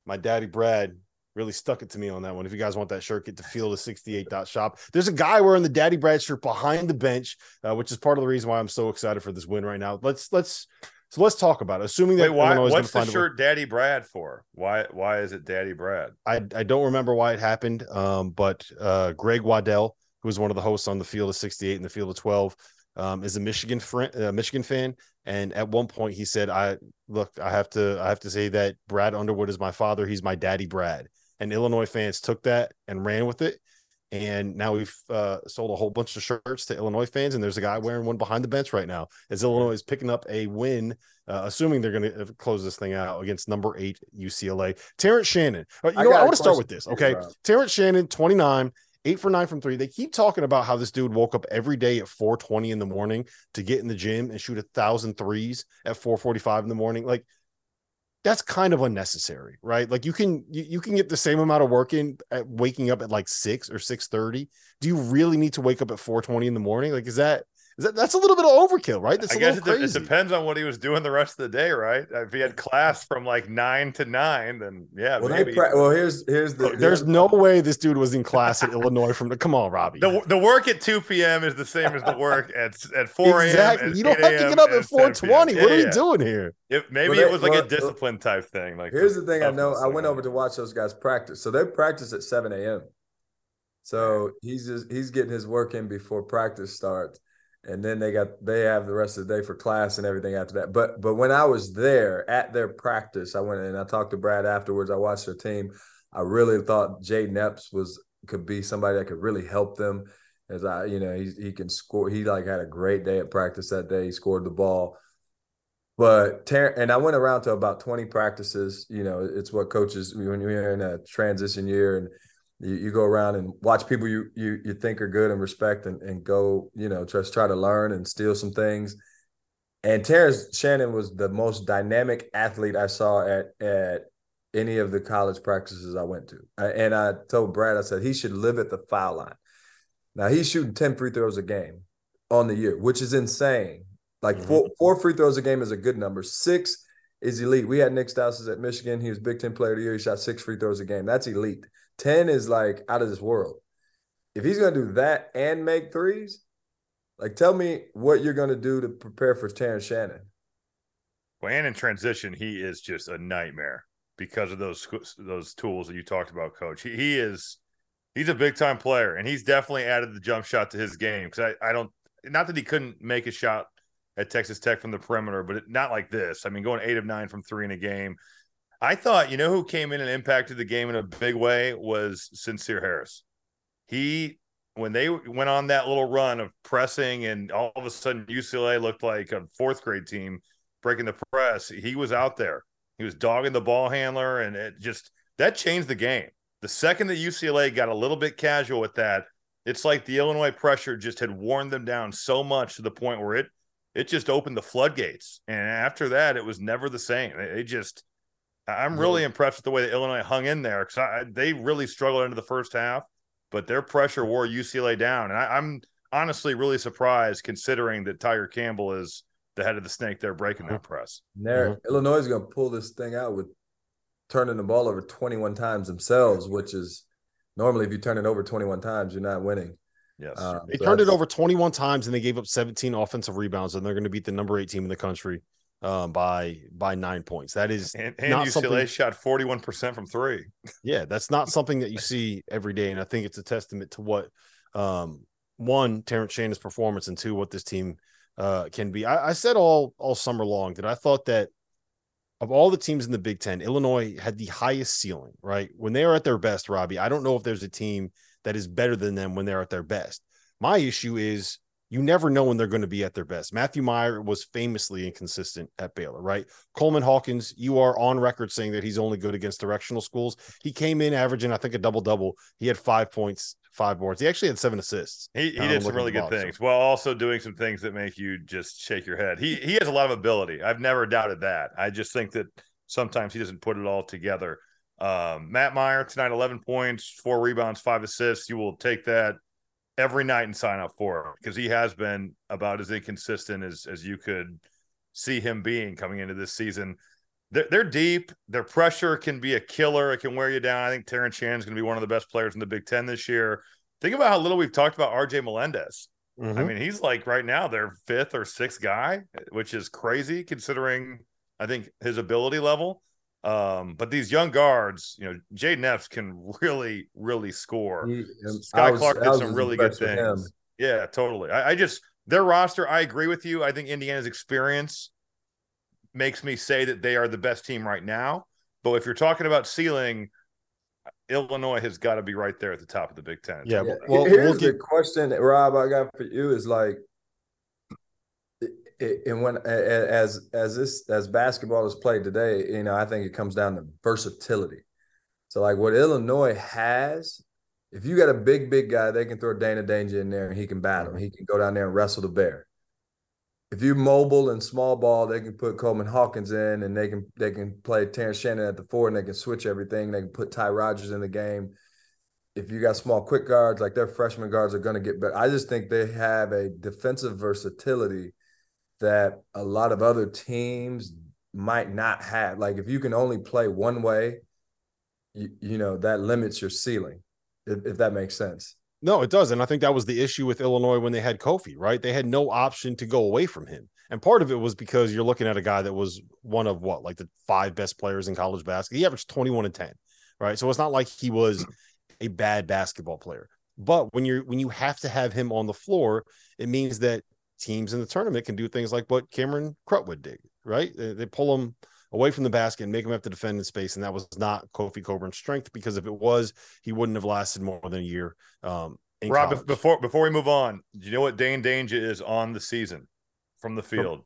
my daddy Brad really stuck it to me on that one. If you guys want that shirt, get to field of 68 dot shop. There's a guy wearing the daddy Brad shirt behind the bench, uh, which is part of the reason why I'm so excited for this win right now. Let's, let's, so let's talk about it. Assuming that Wait, why, Illinois is going to what's the a shirt Daddy Brad for? Why why is it Daddy Brad? I I don't remember why it happened. Um, but uh, Greg Waddell, who was one of the hosts on the field of 68 and the field of 12, um, is a Michigan friend, uh, Michigan fan. And at one point he said, I look, I have to, I have to say that Brad Underwood is my father. He's my daddy, Brad. And Illinois fans took that and ran with it. And now we've uh, sold a whole bunch of shirts to Illinois fans, and there's a guy wearing one behind the bench right now as Illinois is picking up a win, uh, assuming they're going to close this thing out against number eight UCLA. Terrence Shannon. Uh, you I know, I want to start with this. Okay, Rob. Terrence Shannon, 29, eight for nine from three. They keep talking about how this dude woke up every day at 4:20 in the morning to get in the gym and shoot a thousand threes at 4:45 in the morning. Like that's kind of unnecessary, right? Like you can you, you can get the same amount of work in at waking up at like six or six thirty. Do you really need to wake up at 4:20 in the morning? Like, is that that that's a little bit of overkill, right? That's I a guess little it, crazy. it depends on what he was doing the rest of the day, right? If he had class from like nine to nine, then yeah, Well, maybe. pra- well, here's here's the oh, There's no way this dude was in class at Illinois from the. Come on, Robbie. the, the work at 2 p.m. is the same as the work at at 4 a.m. exactly. You don't have to get up at 420. 7 What are p.m. we doing here? yeah. It, maybe Well, it was like well, a discipline type thing. Like Here's the thing I know. I went over to watch those guys practice. So they practice at 7 a.m. So he's just he's getting his work in before practice starts. And then they got they have the rest of the day for class and everything after that. But but when I was there at their practice, I went and I talked to Brad afterwards. I watched their team. I really thought Jay Epps was could be somebody that could really help them. As I, you know, he he can score. He like had a great day at practice that day. He scored the ball. But Ter- and I went around to about 20 practices. You know, it's what coaches when you're in a transition year and you, you go around and watch people you you you think are good and respect and, and go, you know, just try to learn and steal some things. And Terrence Shannon was the most dynamic athlete I saw at at any of the college practices I went to. And I told Brad, I said he should live at the foul line. Now he's shooting 10 free throws a game on the year, which is insane. Like Mhm. four, four free throws a game is a good number. Six is elite. We had Nik Stauskas at Michigan. He was Big Ten Player of the Year. He shot six free throws a game. That's elite. Ten is like out of this world. If he's gonna do that and make threes, like tell me what you're gonna do to prepare for Terrence Shannon. Well, and in transition, he is just a nightmare because of those those tools that you talked about, Coach. He, he is he's a big time player, and he's definitely added the jump shot to his game. Because I, I don't not that he couldn't make a shot at Texas Tech from the perimeter, but it, not like this. I mean, going eight of nine from three in a game. I thought, you know, who came in and impacted the game in a big way was Sencire Harris. He when they went on that little run of pressing, and all of a sudden UCLA looked like a fourth grade team breaking the press. He was out there. He was dogging the ball handler, and it just that changed the game. The second that UCLA got a little bit casual with that, it's like the Illinois pressure just had worn them down so much to the point where it it just opened the floodgates. And after that, it was never the same. It, just I'm really impressed with the way that Illinois hung in there because they really struggled into the first half, but their pressure wore UCLA down. And I, I'm honestly really surprised considering that Tiger Campbell is the head of the snake there breaking that press. And there, Illinois is gonna pull this thing out with turning the ball over 21 times themselves, which is normally if you turn it over 21 times, you're not winning. Yes. Um, They so turned it over 21 times and they gave up 17 offensive rebounds, and they're going to beat the number eight team in the country um, by by nine points. That is and, and not UCLA something- shot 41% from three. yeah, that's not something that you see every day, and I think it's a testament to what um, one Terrence Shannon's performance, and two what this team uh, can be. I, I said all all summer long that I thought that of all the teams in the Big Ten, Illinois had the highest ceiling. Right when they are at their best, Robbie. I don't know if there's a team that is better than them when they're at their best. My issue is you never know when they're going to be at their best. Matthew Mayer was famously inconsistent at Baylor, right? Coleman Hawkins, you are on record saying that he's only good against directional schools. He came in averaging, I think, a double double. He had five points, five boards. He actually had seven assists. He, he did some really good box, so- things while also doing some things that make you just shake your head. He he has a lot of ability. I've never doubted that. I just think that sometimes he doesn't put it all together. Um, Matt Mayer tonight, eleven points, four rebounds, five assists. You will take that every night and sign up for him because he has been about as inconsistent as as you could see him being coming into this season. They're, they're deep. Their pressure can be a killer. It can wear you down. I think Terrence Shannon's going to be one of the best players in the Big Ten this year. Think about how little we've talked about RJ Melendez. I Mhm. mean, he's like right now their fifth or sixth guy, which is crazy considering I think his ability level. Um, but these young guards, you know, Jayden Epps can really, really score. He- Skyy was- Clark did some really good impressed him. things. Yeah, totally. I, I just their roster. I agree with you. I think Indiana's experience makes me say that they are the best team right now. But if you're talking about ceiling, Illinois has got to be right there at the top of the Big Ten. Yeah, Yeah, well, here's we'll the question, Rob, I got for you is like, i- i- and when as as this as basketball is played today, you know, I think it comes down to versatility. So like what Illinois has, if you got a big big guy, they can throw Dain Dainja in there and he can battle. Mm-hmm. He can go down there and wrestle the bear. If you're mobile and small ball, they can put Coleman Hawkins in, and they can they can play Terrence Shannon at the four, and they can switch everything. They can put Ty Rodgers in the game if you got small, quick guards, like their freshman guards are going to get better. I just think they have a defensive versatility that a lot of other teams might not have. Like if you can only play one way, you, you know that limits your ceiling, if, if that makes sense. No, it does. And I think that was the issue with Illinois when they had Kofi, right? They had no option to go away from him. And part of it was because you're looking at a guy that was one of what, like the five best players in college basketball. He averaged 21 and 10, right? So it's not like he was a bad basketball player. But when you're when you have to have him on the floor, it means that teams in the tournament can do things like what Cameron Krutwig did, right? They, they pull him away from the basket and make him have to defend in space. And that was not Kofi Cockburn's strength because if it was, he wouldn't have lasted more than a year. Um, Rob, college. before before we move on, do you know what Dain Dainja is on the season from the field?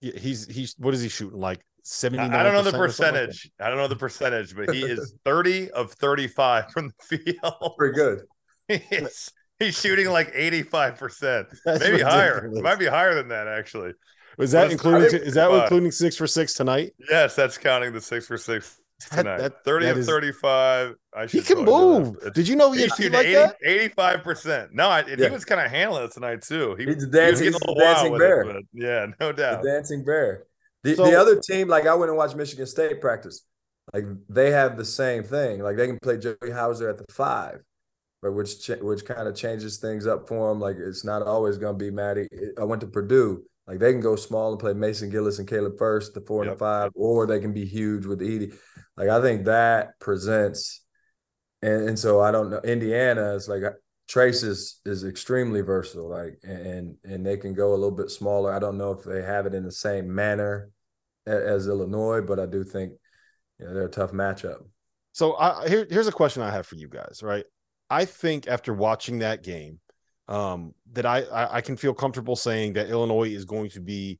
Yeah, he's he's what is he shooting like 79 I don't know the percentage. Like I don't know the percentage, but he is 30 of 35 from the field. Pretty good. he's, he's shooting like 85%. Maybe higher. It might be higher than that actually. Was that including is that including six for six tonight? Yes, that's counting the six for six tonight. That, that, 30 that of is, 35. I should. he can move. Did you know he had feet like that? 85%. No, I, yeah. he was kind of handling it tonight too. He, he's dancing, he dancing bear. It, yeah, no doubt. The dancing bear. The, so, the other team, like I went and watched Michigan State practice. Like they have the same thing. Like they can play Joey Hauser at the five, but which ch- which kind of changes things up for them. Like it's not always going to be Maddie. I went to Purdue. Like they can go small and play Mason Gillis and Caleb Furst, the four yep. and the five, or they can be huge with Edey. Like I think that presents, and, and so I don't know. Indiana is like uh, Trayce is is extremely versatile, like and and they can go a little bit smaller. I don't know if they have it in the same manner as, as Illinois, but I do think you know, they're a tough matchup. So I, here, here's a question I have for you guys, right? I think after watching that game, um, that I, I, I can feel comfortable saying that Illinois is going to be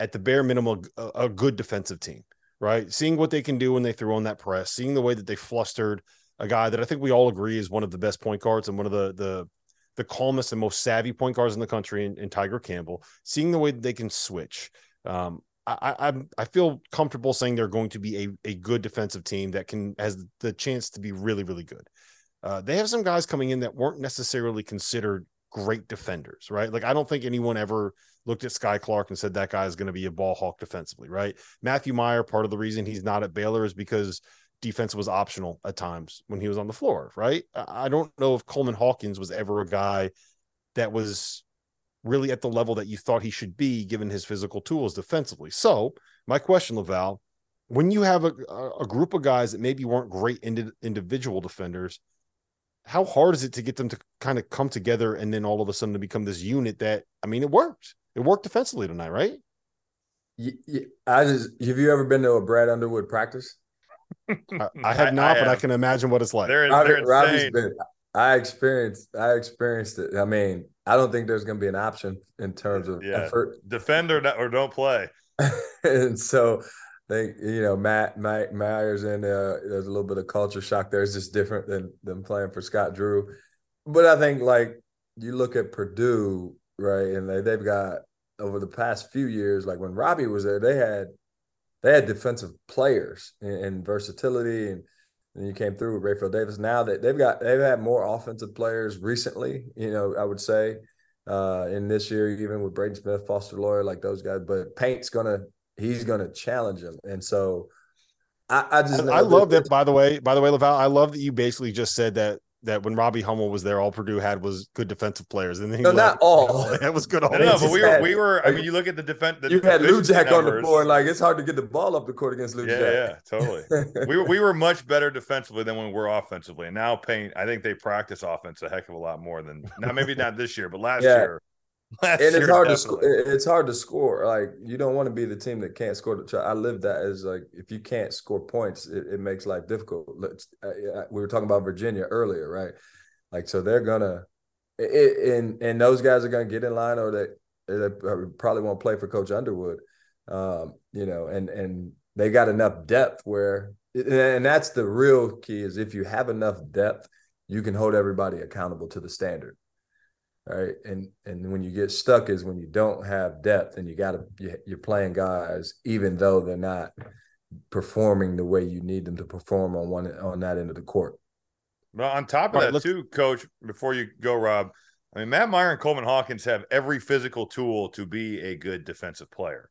at the bare minimum a, a, good defensive team, right? Seeing what they can do when they throw on that press, seeing the way that they flustered a guy that I think we all agree is one of the best point guards and one of the the the calmest and most savvy point guards in the country in, in Tiger Campbell, seeing the way that they can switch. Um, I, I I feel comfortable saying they're going to be a, a good defensive team that can has the chance to be really really good. Uh, they have some guys coming in that weren't necessarily considered great defenders, right? Like I don't think anyone ever looked at Skyy Clark and said that guy is going to be a ball hawk defensively, right? Matthew Mayer, part of the reason he's not at Baylor is because defense was optional at times when he was on the floor, right? I don't know if Coleman Hawkins was ever a guy that was really at the level that you thought he should be given his physical tools defensively. So, my question, LaVall, when you have a, a group of guys that maybe weren't great indi- individual defenders, how hard is it to get them to kind of come together and then all of a sudden to become this unit that I mean it worked. It worked defensively tonight, right? Yeah, I just have you ever been to a Brad Underwood practice? I, I have not, I, I but have. I can imagine what it's like. They're, they're Robbie's been, I experienced I experienced it. I mean, I don't think there's going to be an option in terms of yeah. effort. Defend or, not, or don't play. and so think you know Matt, Matt Mayers and uh, there's a little bit of culture shock there. It's just different than than playing for Scott Drew. But I think like you look at Purdue, right, and they, they've got over the past few years, like when Robbie was there, they had they had defensive players and, and versatility and and you came through with Rapheal Davis. Now that they've got they've had more offensive players recently, you know, I would say uh in this year, even with Braden Smith, Fletcher Loyer, like those guys. But Paint's gonna he's going to challenge him. And so I, I just I love that, that. By the way, by the way, LaVall, I love that you basically just said that that when Robbie Hummel was there, all Purdue had was good defensive players, and then no, not all. that was good. All no, but we were, we were. I mean, you look at the defense. you had Lou Jack on the floor, like it's hard to get the ball up the court against Lou yeah, Jack. Yeah, totally. we were we were much better defensively than when we were offensively. And now Paint, I think they practice offense a heck of a lot more than now. Maybe not this year, but last yeah. year and it's hard to score. It's hard to score. Like you don't want to be the team that can't score. The I live that as like if you can't score points, it, it makes life difficult. Uh, we were talking about Virginia earlier, right? Like so, they're gonna, it, and and those guys are gonna get in line, or they they probably won't play for Coach Underwood. Um, you know, and and they got enough depth where, and that's the real key is if you have enough depth, you can hold everybody accountable to the standard right? And and when you get stuck is when you don't have depth and you got to you're playing guys even though they're not performing the way you need them to perform on one on that end of the court. But on top of All right, that, too, Coach, before you go, Rob, I mean, Matt Mayer and Coleman Hawkins have every physical tool to be a good defensive player.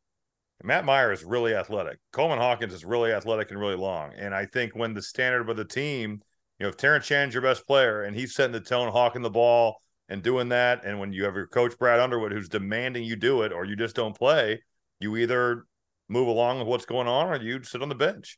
Matt Mayer is really athletic. Coleman Hawkins is really athletic and really long. And I think when the standard of the team, you know, if Terrence Shannon's your best player and he's setting the tone, hawking the ball and doing that, and when you have your coach Brad Underwood who's demanding you do it or you just don't play, you either move along with what's going on or you sit on the bench.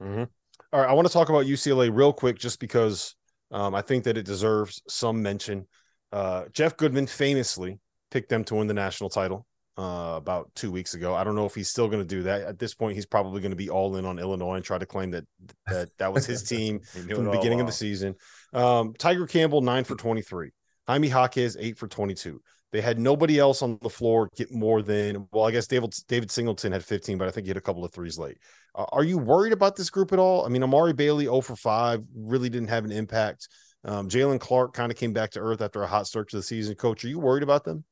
Mhm. All right, I want to talk about UCLA real quick, just because um, I think that it deserves some mention. Uh, Jeff Goodman famously picked them to win the national title uh, about two weeks ago. I don't know if he's still going to do that. At this point, he's probably going to be all in on Illinois and try to claim that that that was his team from the beginning of the season. Um, Tiger Campbell nine for twenty three. Jaime Jaquez eight for twenty two. They had nobody else on the floor get more than well, I guess David David Singleton had fifteen, but I think he hit a couple of threes late. Uh, are you worried about this group at all? I mean, Amari Bailey 0 for 5 really didn't have an impact. Um, Jaylen Clark kind of came back to earth after a hot start to the season. Coach, are you worried about them?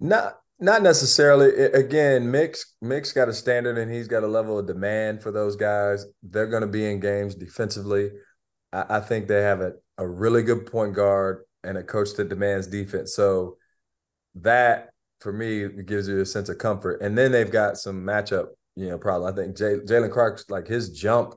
Not not necessarily. Again, Mix Mix got a standard and he's got a level of demand for those guys. They're going to be in games defensively. I, I think they have a, a really good point guard and a coach that demands defense. So that for me gives you a sense of comfort. And then they've got some matchup, you know, problem. I think Jay, Jaylen Clark's like his jump,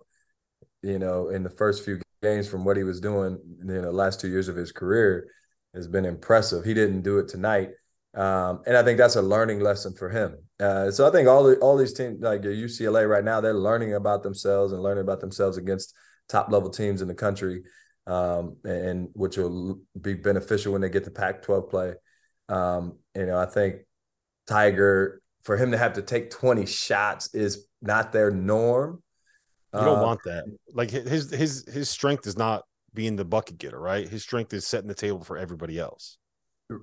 you know, in the first few games from what he was doing, you know, last two years of his career has been impressive. He didn't do it tonight. Um, and I think that's a learning lesson for him. Uh, so I think all the, all these teams, like UCLA right now, they're learning about themselves and learning about themselves against top level teams in the country, um, and which will be beneficial when they get to Pac-12 play. Um, you know, I think Tiger for him to have to take 20 shots is not their norm. You don't Uh, want that. Like his his his strength is not being the bucket getter, right? His strength is setting the table for everybody else.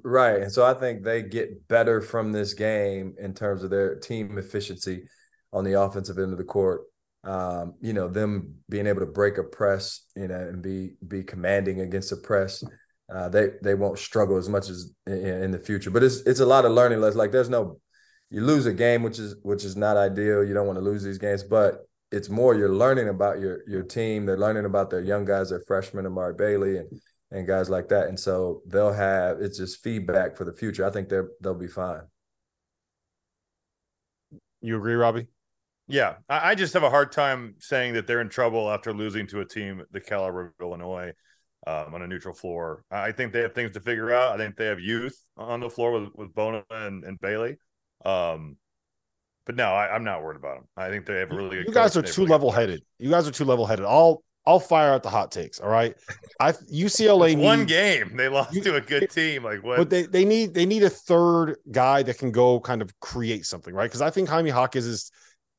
Right. And so I think they get better from this game in terms of their team efficiency on the offensive end of the court. Um, you know, them being able to break a press, you know, and be be commanding against a press. Uh, they they won't struggle as much as in, in the future. But it's it's a lot of learning. Like there's no you lose a game, which is which is not ideal. You don't want to lose these games, but it's more you're learning about your your team. They're learning about their young guys, their freshmen, Amari Bailey, and and guys like that. And so they'll have it's just feedback for the future. I think they're they'll be fine. You agree, Robbie? Yeah, I, I just have a hard time saying that they're in trouble after losing to a team the caliber of Illinois um, on a neutral floor. I I think they have things to figure out. I think they have youth on the floor with with Bona and, and Bailey. Um, but no, I, I'm not worried about them. I think they have a really good. you guys coach are they too really level headed. You guys are too level headed. I'll I'll fire out the hot takes. All right. I UCLA It's one needs- game they lost You- to a good team. Like what? But they, they need they need a third guy that can go kind of create something, right? Because I think Jaime Hawkins is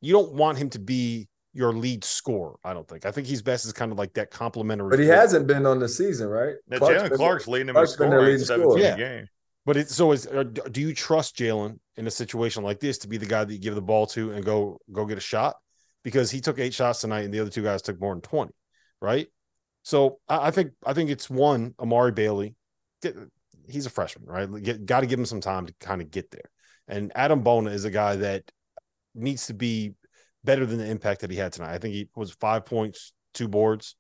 you don't want him to be your lead scorer. I don't think. I think he's best is kind of like that complimentary. But he fit. hasn't been on the season, right? now, Clark's Jaylen been- Clark's leading them in Clark's been their scoring, 17 scorer. Yeah. game. But it's so is uh, do you trust Jalen in a situation like this to be the guy that you give the ball to and go go get a shot? Because he took eight shots tonight and the other two guys took more than 20, right? So I, I think I think it's one, Amari Bailey. Get, he's a freshman, right? Got to give him some time to kind of get there. And Adem Bona is a guy that needs to be better than the impact that he had tonight. I think he was five points, two boards,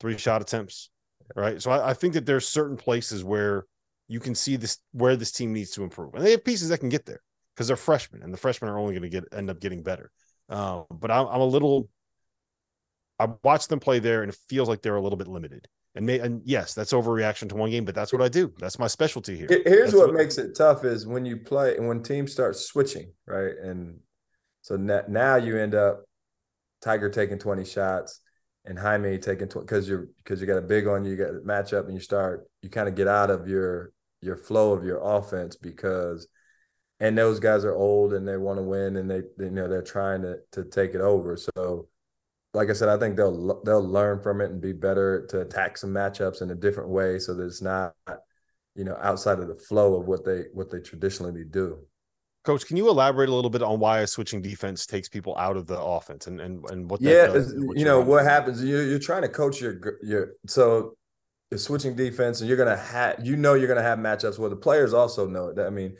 three shot attempts, right? So I, I think that there's certain places where you can see this where this team needs to improve, and they have pieces that can get there because they're freshmen, and the freshmen are only going to get end up getting better. Uh, but I'm, I'm a little. I watched them play there, and it feels like they're a little bit limited. And may, and yes, that's overreaction to one game, but that's what I do. That's my specialty here. Here- Here's That's what makes it tough is when you play and when teams start switching, right? And so now you end up Tiger taking 20 shots and Jaime taking 20 because you're because you got a big on you, you got a matchup, and you start you kind of get out of your your flow of your offense because and those guys are old and they want to win and they, they you know they're trying to to take it over. So like I said, I think they'll they'll learn from it and be better to attack some matchups in a different way so that it's not you know outside of the flow of what they what they traditionally do. Coach, can you elaborate a little bit on why a switching defense takes people out of the offense and and, and what that Yeah, does what you know what happens. You're you're trying to coach your your so you're switching defense, and you're gonna have you know you're gonna have matchups where the players also know it. I mean,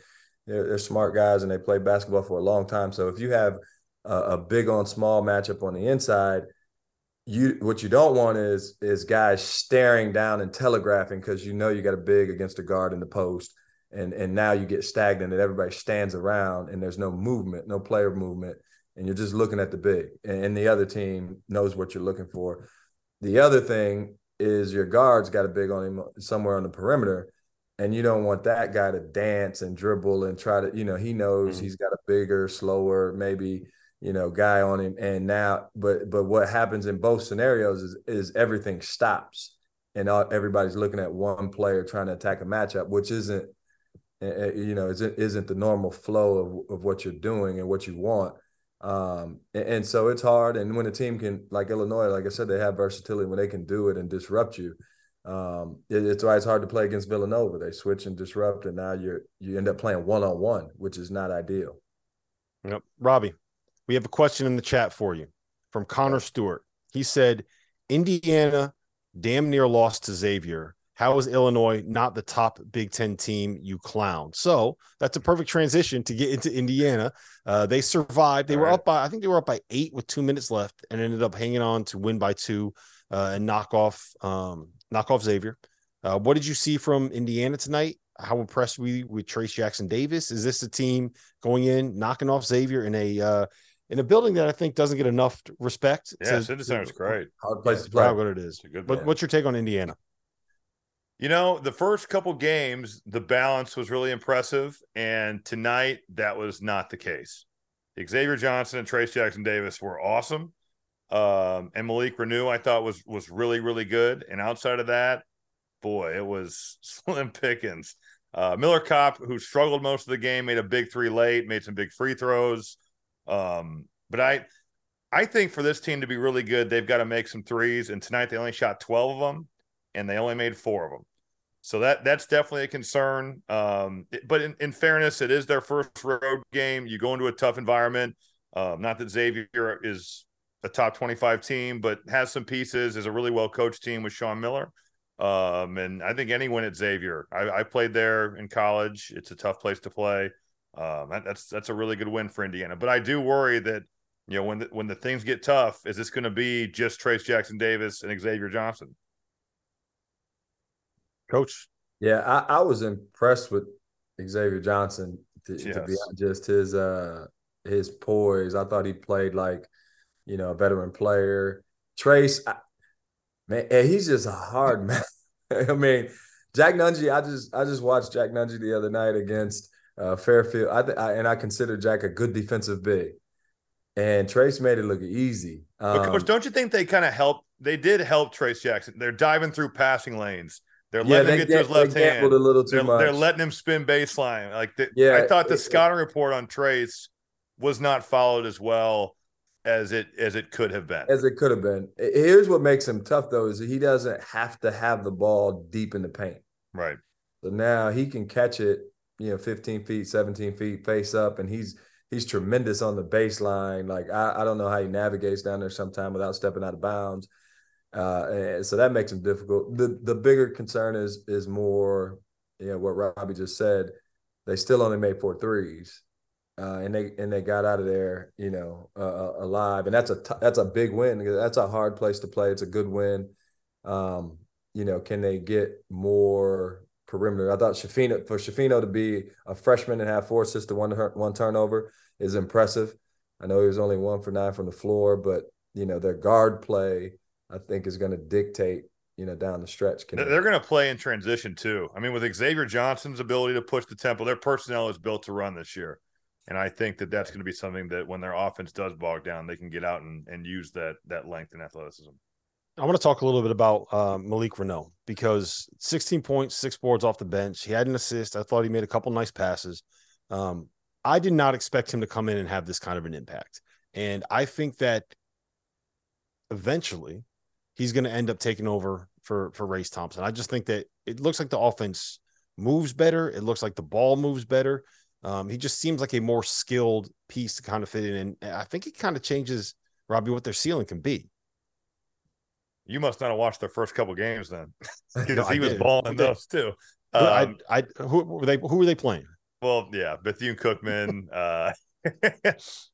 they're, they're smart guys and they play basketball for a long time. So if you have a, a big on small matchup on the inside, you what you don't want is is guys staring down and telegraphing because you know you got a big against a guard in the post and and now you get stagnant and everybody stands around and there's no movement no player movement and you're just looking at the big and, the other team knows what you're looking for the other thing is your guard's got a big on him somewhere on the perimeter and you don't want that guy to dance and dribble and try to you know he knows mm-hmm. he's got a bigger slower maybe you know guy on him. And now but but what happens in both scenarios is is everything stops and all, everybody's looking at one player trying to attack a matchup which isn't eh, eh, you know isn't, isn't the normal flow of, of what you're doing and what you want. Um, and, and so it's hard. And when a team can like illinois like i said they have versatility when they can do it and disrupt you. Um, it, it's why it's hard to play against Villanova. They switch and disrupt, and now you're you end up playing one on one, which is not ideal. Yep, Robbie, we have a question in the chat for you from Connor Stewart. He said, "Indiana damn near lost to Xavier. How is Illinois not the top Big Ten team? You clown." So that's a perfect transition to get into Indiana. Uh, they survived. They All were right. up by I think they were up by eight with two minutes left, and ended up hanging on to win by two uh, and knock off um, knock off Xavier. Uh, what did you see from Indiana tonight? How impressed were you with Trayce Jackson Davis? Is this a team going in knocking off Xavier in a uh, in a building that I think doesn't get enough respect? Yeah, Center is great. Hard place to play. What it is. Good but what's your take on Indiana? You know, the first couple games, the balance was really impressive, and tonight that was not the case. Xavier Johnson and Trayce Jackson Davis were awesome. Um, and Malik Reneau, I thought was was really really good. And outside of that, boy, it was slim pickings. Uh, Miller Kopp, who struggled most of the game, made a big three late, made some big free throws. Um, but I, I think for this team to be really good, they've got to make some threes. And tonight they only shot twelve of them, and they only made four of them. So that that's definitely a concern. Um, but in, in, fairness, it is their first road game. You go into a tough environment. Um, not that Xavier is a top 25 team, but has some pieces, is a really well coached team with Sean Miller. Um, and I think anyone at Xavier, I, I, played there in college. It's a tough place to play. Um, that, that's that's a really good win for Indiana. But I do worry that you know when the, when the things get tough, is this going to be just Trayce Jackson Davis and Xavier Johnson? Coach, yeah, I, I was impressed with Xavier Johnson. To, yes. to be just his uh his poise, I thought he played like you know, a veteran player. Trayce, I, man, he's just a hard man. I mean, Jack Nunge, I just I just watched Jack Nunge the other night against uh, Fairfield. I, I, and I consider Jack a good defensive big. And Trayce made it look easy. Um, but coach, don't you think they kind of help? They did help Trayce Jackson. They're diving through passing lanes. They're letting yeah, him get, to his left hand. A little too they're, much. they're letting him spin baseline. Like the, yeah, I thought the it, scouting report on Trayce was not followed as well as it as it could have been. As it could have been. Here's what makes him tough though is he doesn't have to have the ball deep in the paint. Right. So now he can catch it, you know, 15 feet, 17 feet, face up, and he's he's tremendous on the baseline. Like I, I don't know how he navigates down there sometime without stepping out of bounds. Uh, so that makes him difficult. The the bigger concern is is more, you know, what Robbie just said. They still only made four threes uh, and they and they got out of there, you know, uh, uh alive. And that's a t- that's a big win. That's a hard place to play. It's a good win. Um, you know, can they get more perimeter? I thought Schifino for Schifino to be a freshman and have four assists to one one turnover is impressive. I know he was only one for nine from the floor, but you know their guard play I think is going to dictate you know down the stretch. Can They're going to play in transition too. I mean, with Xavier Johnson's ability to push the tempo, their personnel is built to run this year. And I think that that's going to be something that when their offense does bog down, they can get out and, and use that that length and athleticism. I want to talk a little bit about uh, Malik Reneau because 16 points, six boards off the bench. He had an assist. I thought he made a couple nice passes. Um, I did not expect him to come in and have this kind of an impact. And I think that eventually he's going to end up taking over for for Race Thompson. I just think that it looks like the offense moves better. It looks like the ball moves better. Um, he just seems like a more skilled piece to kind of fit in, and I think it kind of changes Robbie what their ceiling can be. You must not have watched their first couple games then, because no, he was balling those too. Um, I, I, who were they? Who were they playing? Well, yeah, Bethune Cookman. uh,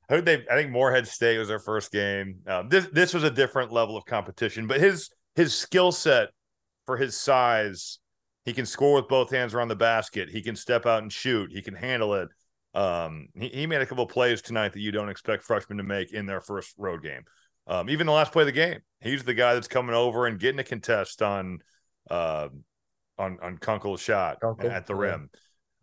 Who they? I think Morehead State was their first game. Um, this this was a different level of competition, but his his skill set for his size, he can score with both hands around the basket. He can step out and shoot. He can handle it. Um, he, he made a couple plays tonight that you don't expect freshmen to make in their first road game. Um, even the last play of the game, he's the guy that's coming over and getting a contest on uh, on on Kunkel's shot Kunkel, at the rim.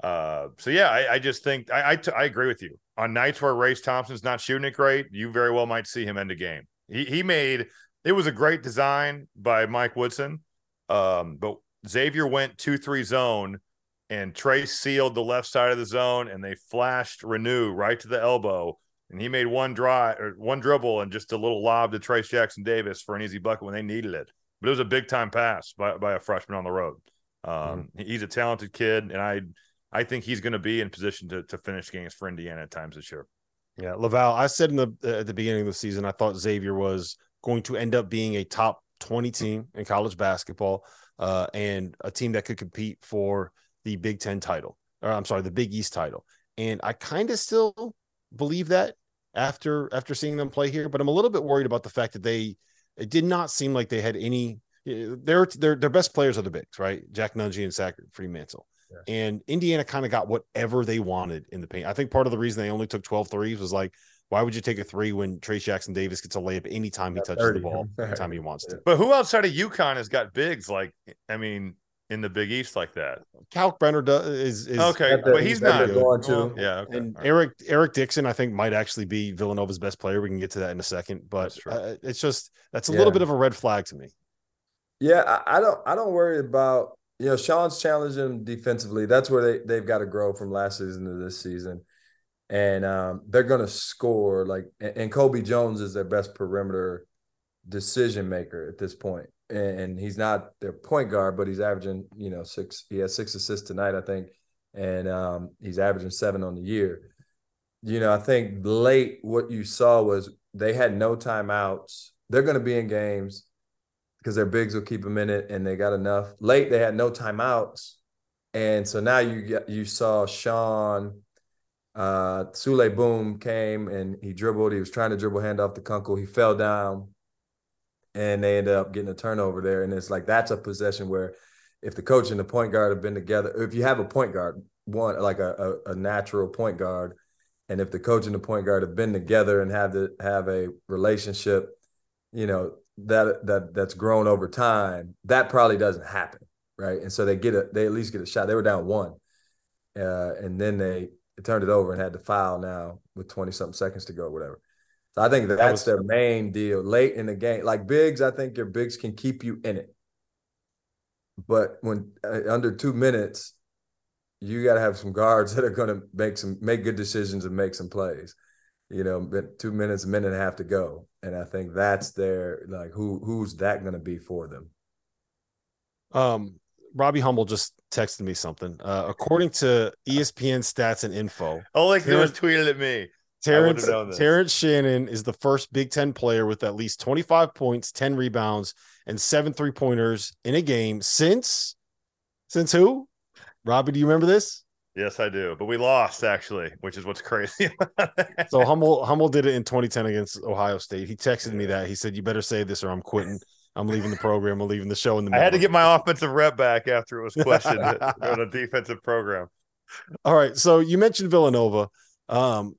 Uh, so yeah, I, I just think I I, t- I agree with you. On nights where Race Thompson's not shooting it great, you very well might see him end a game. He he made it was a great design by Mike Woodson, um, but Xavier went two three zone, and Trayce sealed the left side of the zone, and they flashed Reneau right to the elbow, and he made one drive or one dribble and just a little lob to Trayce Jackson Davis for an easy bucket when they needed it. But it was a big time pass by, by a freshman on the road. Um, He's a talented kid, and I I think he's going to be in position to to finish games for Indiana at times this year. Yeah, LaVall. I said in the uh, at the beginning of the season, I thought Xavier was going to end up being a top twenty team in college basketball, uh, and a team that could compete for the Big Ten title. Or I'm sorry, the Big East title. And I kind of still believe that after after seeing them play here, but I'm a little bit worried about the fact that they it did not seem like they had any. Eh, their their their best players are the bigs, right? Jack Nunge and Zach Freemantle. And Indiana kind of got whatever they wanted in the paint. I think part of the reason they only took 12 threes was like, why would you take a three when Trayce Jackson Davis gets a layup anytime he touches 30. the ball, anytime he wants to? But who outside of UConn has got bigs like I mean in the Big East like that? Kalkbrenner does, is, is Okay, That they're- but he's that not. going to. Yeah, okay. and all right. Eric Eric Dixon, I think, might actually be Villanova's best player. We can get to that in a second, but uh, it's just that's a Yeah. little bit of a red flag to me. Yeah, I, I don't I don't worry about you know Sean's challenging them defensively. That's where they they've got to grow from last season to this season, and um, they're going to score like and, and Colby Jones is their best perimeter decision maker at this point, and, he's not their point guard, but he's averaging you know six. He has six assists tonight, I think, and um, he's averaging seven on the year. You know, I think late what you saw was they had no timeouts. They're going to be in games because their bigs will keep them in it, and they got enough. Late, they had no timeouts, and so now you get you saw Sean, uh, Souley Boum came and he dribbled. He was trying to dribble hand off the Kunkel. He fell down, and they ended up getting a turnover there. And it's like that's a possession where if the coach and the point guard have been together, if you have a point guard, one like a, a, a natural point guard, and if the coach and the point guard have been together and have to have a relationship, you know that that that's grown over time, that probably doesn't happen, right? And so they get a they at least get a shot. They were down one, uh, and then they turned it over and had to foul now with twenty something seconds to go, or whatever. So I think that that's was- their main deal late in the game. Like bigs, I think your bigs can keep you in it, but when uh, under two minutes, you got to have some guards that are going to make some make good decisions and make some plays. You know, but two minutes, a minute and a half to go, and I think that's their like who who's that going to be for them? Um, Robbie Hummel just texted me something. Uh, according to ESPN stats and info, All I could was Terrence- tweeted at me. Terrence. Terrence Shannon is the first Big Ten player with at least 25 points, 10 rebounds, and seven three pointers in a game since since who? Robbie, do you remember this? Yes, I do. But we lost actually, which is what's crazy. So Hummel Hummel did it in 2010 against Ohio State. He texted me that. He said, "You better say this or I'm quitting. I'm leaving the program. I'm leaving the show in the I had to get my offensive rep back after it was questioned on a defensive program. All right. So you mentioned Villanova. Um,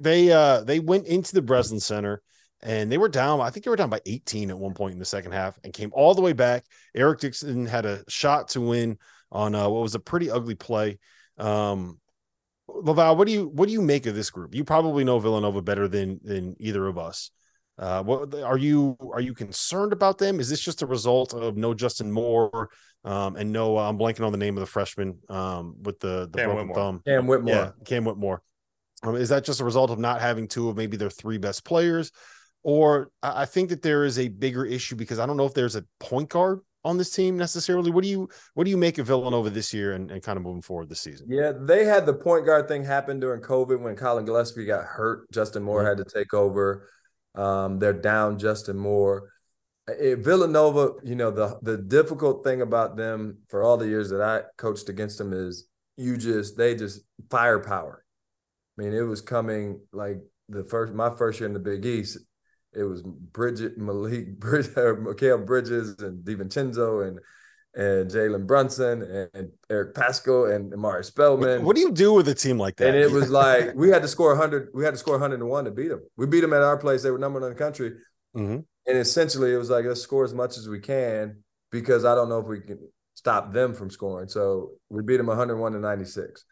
they uh they went into the Breslin Center and they were down. I think they were down by 18 at one point in the second half and came all the way back. Eric Dixon had a shot to win on uh, what was a pretty ugly play. Um, LaVall, what do you what do you make of this group? You probably know Villanova better than than either of us. Uh, what are you are you concerned about them? Is this just a result of no Justin Moore um, and no? I'm blanking on the name of the freshman um, with the the Cam broken Whitmore. thumb. Cam Whitmore. Yeah, Cam Whitmore. Um, is that just a result of not having two of maybe their three best players, or I think that there is a bigger issue because I don't know if there's a point guard on this team necessarily. What do you what do you make of Villanova this year and, and kind of moving forward this season? Yeah, they had the point guard thing happen during COVID when Collin Gillespie got hurt. Justin Moore Mhm. had to take over. Um, they're down Justin Moore. Eh, Villanova, you know, the the difficult thing about them for all the years that I coached against them is you just they just firepower. I mean, it was coming like the first my first year in the Big East. It was Bridget Malik, Brid, uh, Mikal Bridges, and DiVincenzo, and and Jalen Brunson, and, and, Eric Paschall, and Omari Spellman. What, what, do you do with a team like that? And it was like we had to score 100. We had to score 101 to beat them. We beat them at our place. They were number one in the country. Mm-hmm. And essentially, it was like let's score as much as we can because I don't know if we can stop them from scoring. So we beat them 101 to 96,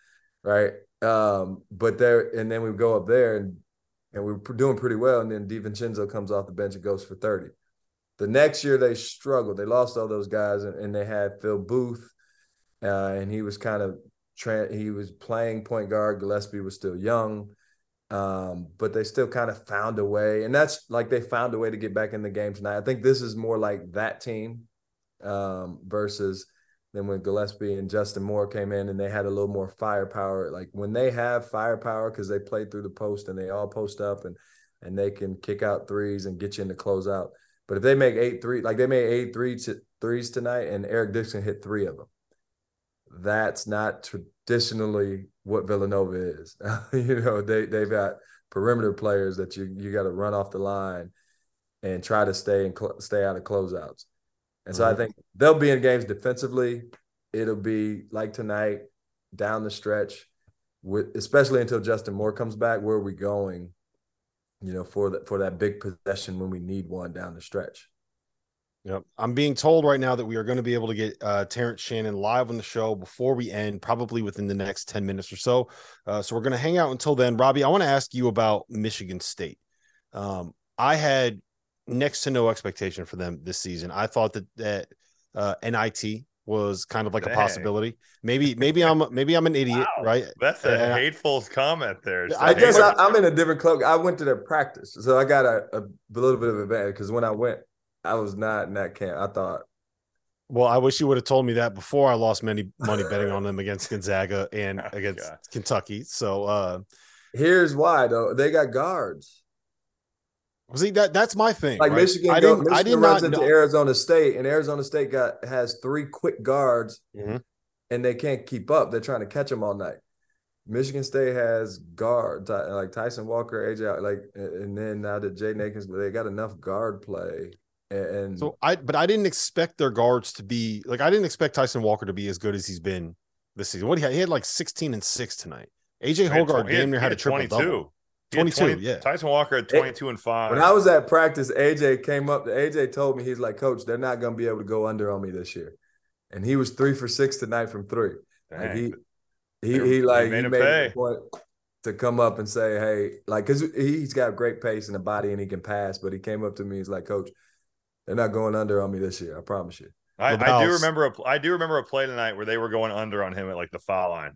right? Um, but there, and then we go up there and and we were doing pretty well. And then DiVincenzo comes off the bench and goes for 30. The next year they struggled. They lost all those guys, and, and they had Phil Booth, uh, and he was kind of tra- he was playing point guard. Gillespie was still young, um, but they still kind of found a way, and that's like they found a way to get back in the game tonight. I think this is more like that team um, versus then when Gillespie and Justin Moore came in and they had a little more firepower, like when they have firepower because they play through the post and they all post up and and they can kick out threes and get you in the closeout. But if they make eight three, like they made eight three to, threes tonight, and Eric Dixon hit three of them, that's not traditionally what Villanova is. you know, they they've got perimeter players that you you got to run off the line and try to stay and cl- stay out of closeouts. And so mm-hmm. I think they'll be in games defensively. It'll be like tonight, down the stretch, with especially until Justin Moore comes back. Where are we going? You know, for that for that big possession when we need one down the stretch. Yep. I'm being told right now that we are going to be able to get uh, Terrence Shannon live on the show before we end, probably within the next 10 minutes or so. Uh, so we're going to hang out until then. Robbie, I want to ask you about Michigan State. Um, I had next to no expectation for them this season. I thought that that uh, NIT was kind of like Dang. a possibility. Maybe maybe I'm maybe I'm an idiot, wow. right? That's a and hateful I, comment there. I guess I, am in a different club. I went to their practice, so I got a, a little bit of advantage because when I went, I was not in that camp. I thought. Well, I wish you would have told me that before I lost many money betting on them against Gonzaga and oh, against God. Kentucky. So uh here's why though. They got guards. See that that's my thing. Like right? Michigan, I didn't, Michigan I did runs into know. Arizona State, and Arizona State got has three quick guards, mm-hmm. and they can't keep up. They're trying to catch them all night. Michigan State has guards like Tyson Walker, AJ, like, and then now that Jaden Akins, they got enough guard play. And so I, but I didn't expect their guards to be like I didn't expect Tyson Walker to be as good as he's been this season. What he had, he had like sixteen and six tonight. AJ Hoggard damn near had, had a triple double. 22, 20, yeah. Tyson Walker at eh, 22 and 5. When I was at practice, AJ came up. To AJ told me, he's like, Coach, they're not going to be able to go under on me this year. And he was three for six tonight from three. Like he, he, he, like, he made, he made a point to come up and say, hey, like, because he's got great pace in the body and he can pass. But he came up to me, he's like, Coach, they're not going under on me this year. I promise you. I, I do remember a I do remember a play tonight where they were going under on him at like the foul line.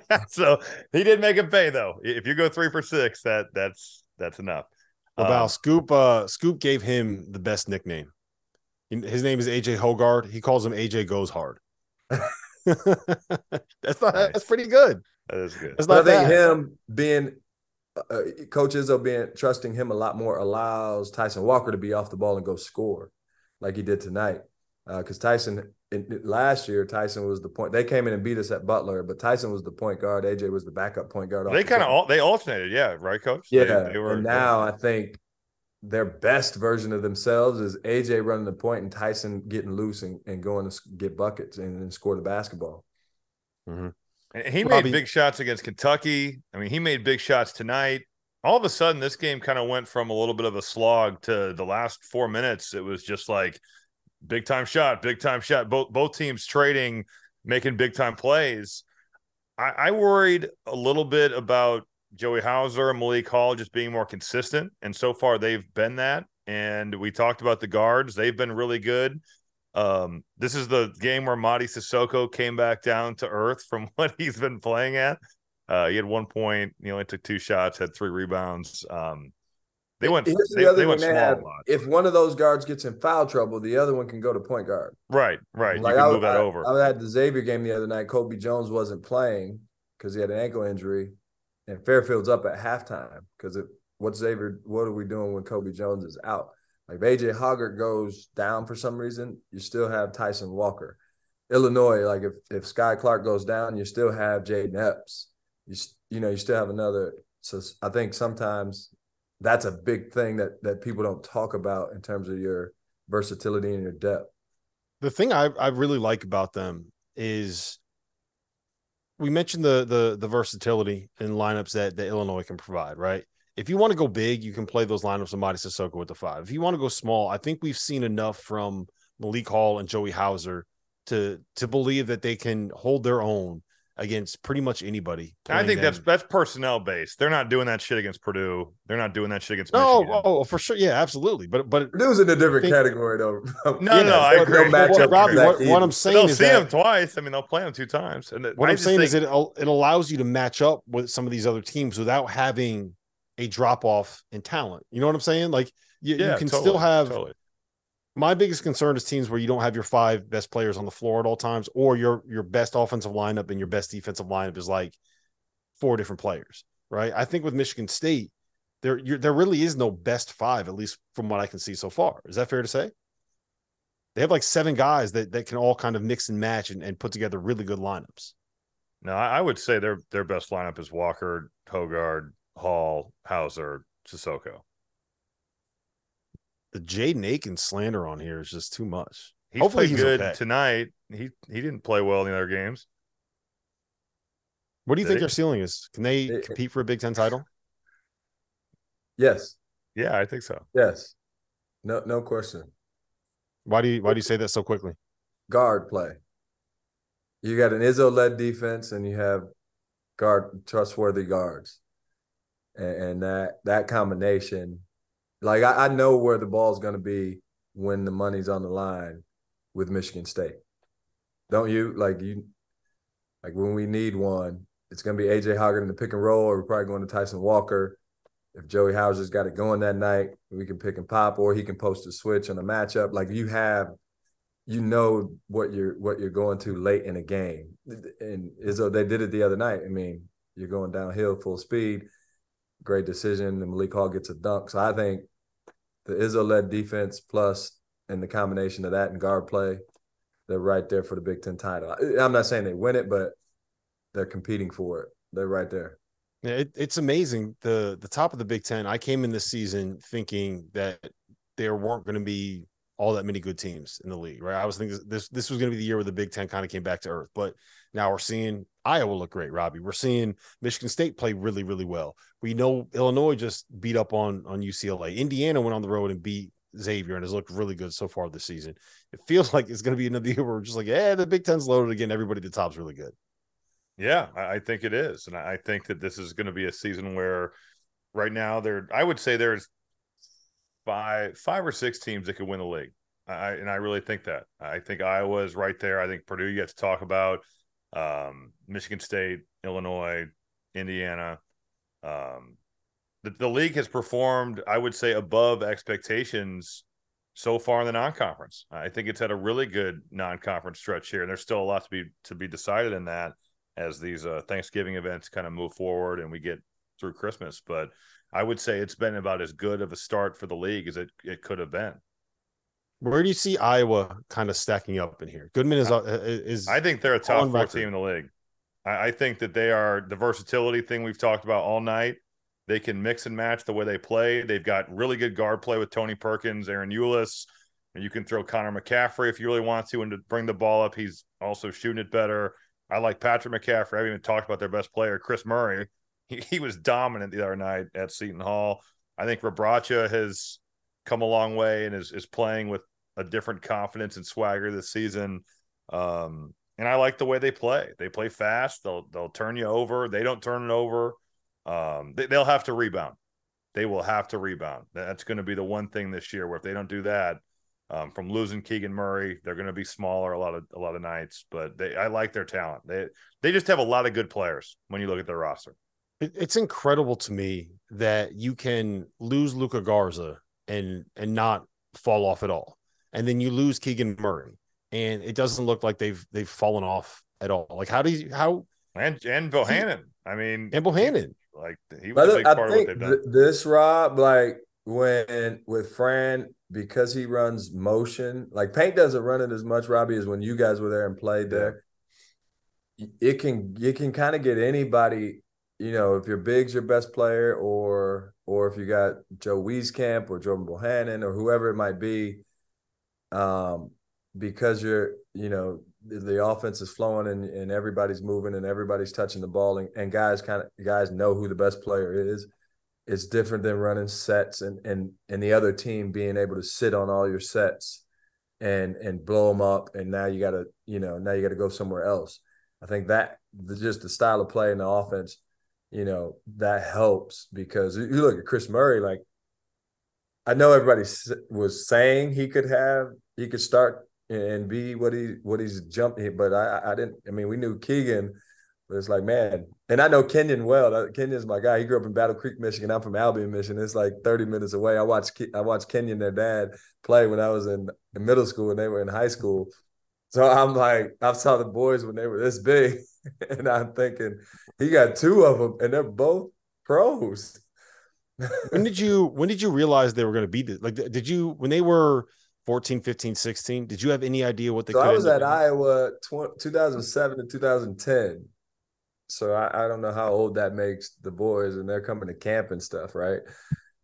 so he did make him pay though. If you go three for six, that that's that's enough. Well, um, Scoop uh Scoop gave him the best nickname. His name is AJ Hoggard. He calls him AJ Goes Hard. that's not nice. that's pretty good. That is good. That's not I think bad. him being uh, uh, Coach Izzo being trusting him a lot more allows Tyson Walker to be off the ball and go score like he did tonight. Because uh, Tyson in, last year, Tyson was the point. They came in and beat us at Butler, but Tyson was the point guard. AJ was the backup point guard. They kind of they alternated, yeah, right, coach. Yeah, they, they were, and now I think their best version of themselves is AJ running the point and Tyson getting loose and, and going to get buckets and, and score the basketball. Mm-hmm. And he made big shots against Kentucky. I mean, he made big shots tonight. All of a sudden, this game kind of went from a little bit of a slog to the last four minutes. It was just like big time shot, big time shot. Both both teams trading, making big time plays. I, I worried a little bit about Joey Hauser and Malik Hall just being more consistent, and so far they've been that. And we talked about the guards; they've been really good. Um, this is the game where Mady Sissoko came back down to earth from what he's been playing at. Uh, he had one point, he only took two shots, had three rebounds. Um, they went. Here's they, the other they went they have, If one of those guards gets in foul trouble, the other one can go to point guard. Right, right. Like you can I, move that I, over. I had the Xavier game the other night. Colby Jones wasn't playing because he had an ankle injury, and Fairfield's up at halftime because what's Xavier? What are we doing when Colby Jones is out? Like if AJ Hoggard goes down for some reason, you still have Tyson Walker. Illinois, like if if Skyy Clark goes down, you still have Jayden Epps. You you know you still have another So I think sometimes that's a big thing that that people don't talk about in terms of your versatility and your depth. The thing I, I really like about them is we mentioned the the the versatility in lineups that, that Illinois can provide, right? If you want to go big, you can play those lineups of Mady Sissoko with the five. If you want to go small, I think we've seen enough from Malik Hall and Joey Hauser to to believe that they can hold their own against pretty much anybody. I think them. that's that's personnel based. They're not doing that shit against Purdue. They're not doing that shit against no, Michigan. oh, for sure, yeah, absolutely. But but Purdue's in a different think- category though. No, Yeah, no, I they'll- agree. they'll match Well, up Robbie, Zach what, what Edey. I'm saying They'll is see that them twice. I mean, they'll play them two times. And what I I'm saying think, is it it allows you to match up with some of these other teams without having a drop off in talent. You know what I'm saying? Like you, yeah, you can totally, still have totally. My biggest concern is teams where you don't have your five best players on the floor at all times, or your your best offensive lineup and your best defensive lineup is like four different players, right? I think with Michigan State, there there really is no best five, at least from what I can see so far. Is that fair to say? They have like seven guys that that can all kind of mix and match and, and put together really good lineups. No, I I would say their their best lineup is Walker, Hoggard, Hall, Hauser, Sissoko. The Jaden Akins slander on here is just too much. He's Hopefully played he's good okay. tonight. He he didn't play well in the other games. What do you Did think he? their ceiling is? Can they It- compete for a Big Ten title? Yes, Yeah, I think so. yes, no, no question. Why do you why do you say that so quickly? Guard play. You got an Izzo led defense, and you have guard trustworthy guards, and, and that that combination, like I, I know where the ball's going to be when the money's on the line with Michigan State. Don't you? Like you, like when we need one, it's going to be AJ Hoggard in the pick and roll, or we're probably going to Tyson Walker. If Joey Hauser's got it going that night, we can pick and pop, or he can post a switch on a matchup. Like you have, you know what you're what you're going to late in a game. And Izzo, they did it the other night. I mean, you're going downhill full speed. Great decision, and Malik Hall gets a dunk. So I think the Izzo led defense plus and the combination of that and guard play, they're right there for the Big Ten title. I'm not saying they win it, but they're competing for it. They're right there. Yeah, it, it's amazing. The the top of the Big Ten. I came in this season thinking that there weren't going to be all that many good teams in the league, right? I was thinking this this was going to be the year where the Big Ten kind of came back to earth. But now we're seeing Iowa look great, Robbie. We're seeing Michigan State play really, really well. We know Illinois just beat up on on UCLA. Indiana went on the road and beat Xavier and has looked really good so far this season. It feels like it's going to be another year where we're just like, yeah, the Big Ten's loaded again. Everybody at the top's really good. Yeah, I, think it is, and I think that this is going to be a season where, right now, there I would say there's five five or six teams that could win the league. I and I really think that. I think Iowa is right there. I think Purdue you get to talk about, um, Michigan State, Illinois, Indiana. Um, the, the league has performed, I would say, above expectations so far in the non-conference. I think it's had a really good non-conference stretch here, and there's still a lot to be to be decided in that as these uh, Thanksgiving events kind of move forward and we get through Christmas. But I would say it's been about as good of a start for the league as it, it could have been. Where do you see Iowa kind of stacking up in here? Goodman is uh, is I think they're a top four record. team in the league. I, I think that they are the versatility thing we've talked about all night. They can mix and match the way they play. They've got really good guard play with Tony Perkins, Ahron Ulis. And you can throw Connor McCaffrey if you really want to and to bring the ball up. He's also shooting it better. I like Patrick McCaffrey. I haven't even talked about their best player, Kris Murray. He, was dominant the other night at Seton Hall. I think Rebraca has come a long way and is is playing with a different confidence and swagger this season. Um, and I like the way they play. They play fast. They'll they'll turn you over. They don't turn it over. Um, they, they'll have to rebound. They will have to rebound. That's going to be the one thing this year where if they don't do that, um, from losing Keegan Murray, they're going to be smaller a lot of a lot of nights. But they, I like their talent. They they just have a lot of good players when you look at their roster. It, it's incredible to me that you can lose Luka Garza and and not fall off at all, and then you lose Keegan Murray, and it doesn't look like they've they've fallen off at all. Like how do you how And and Bohannon. I mean, and Bohannon? like he was a big I part of what think they've done. th- this Rob, like when with Fran, because he runs motion, like paint doesn't run it as much, Robbie, as when you guys were there and played there. It can it can kind of get anybody. You know, if your big's your best player, or or if you got Joe Wieskamp or Jordan Bohannon or whoever it might be, um, because you're, you know, the, the offense is flowing and, and everybody's moving and everybody's touching the ball and, and guys kind of guys know who the best player is. It's different than running sets and and and the other team being able to sit on all your sets and and blow them up and now you got to you know now you got to go somewhere else. I think that the, just the style of play in the offense, you know, that helps because you look at Kris Murray like I know everybody was saying he could have he could start and be what he what he's jumping. But I I didn't. I mean, we knew Keegan, but it's like man, and I know Kenyon well. Kenyon's my guy. He grew up in Battle Creek, Michigan. I'm from Albion, Michigan. It's like 30 minutes away. I watched I watched Kenyon their dad play when I was in, in middle school and they were in high school. So I'm like, I saw the boys when they were this big, and I'm thinking he got two of them, and they're both pros. when did you when did you realize they were going to be it? Like, did you when they were 14, 15, 16. Did you have any idea what they so I was at Iowa 2007 to 2010. So I, I, don't know how old that makes the boys and they're coming to camp and stuff, right?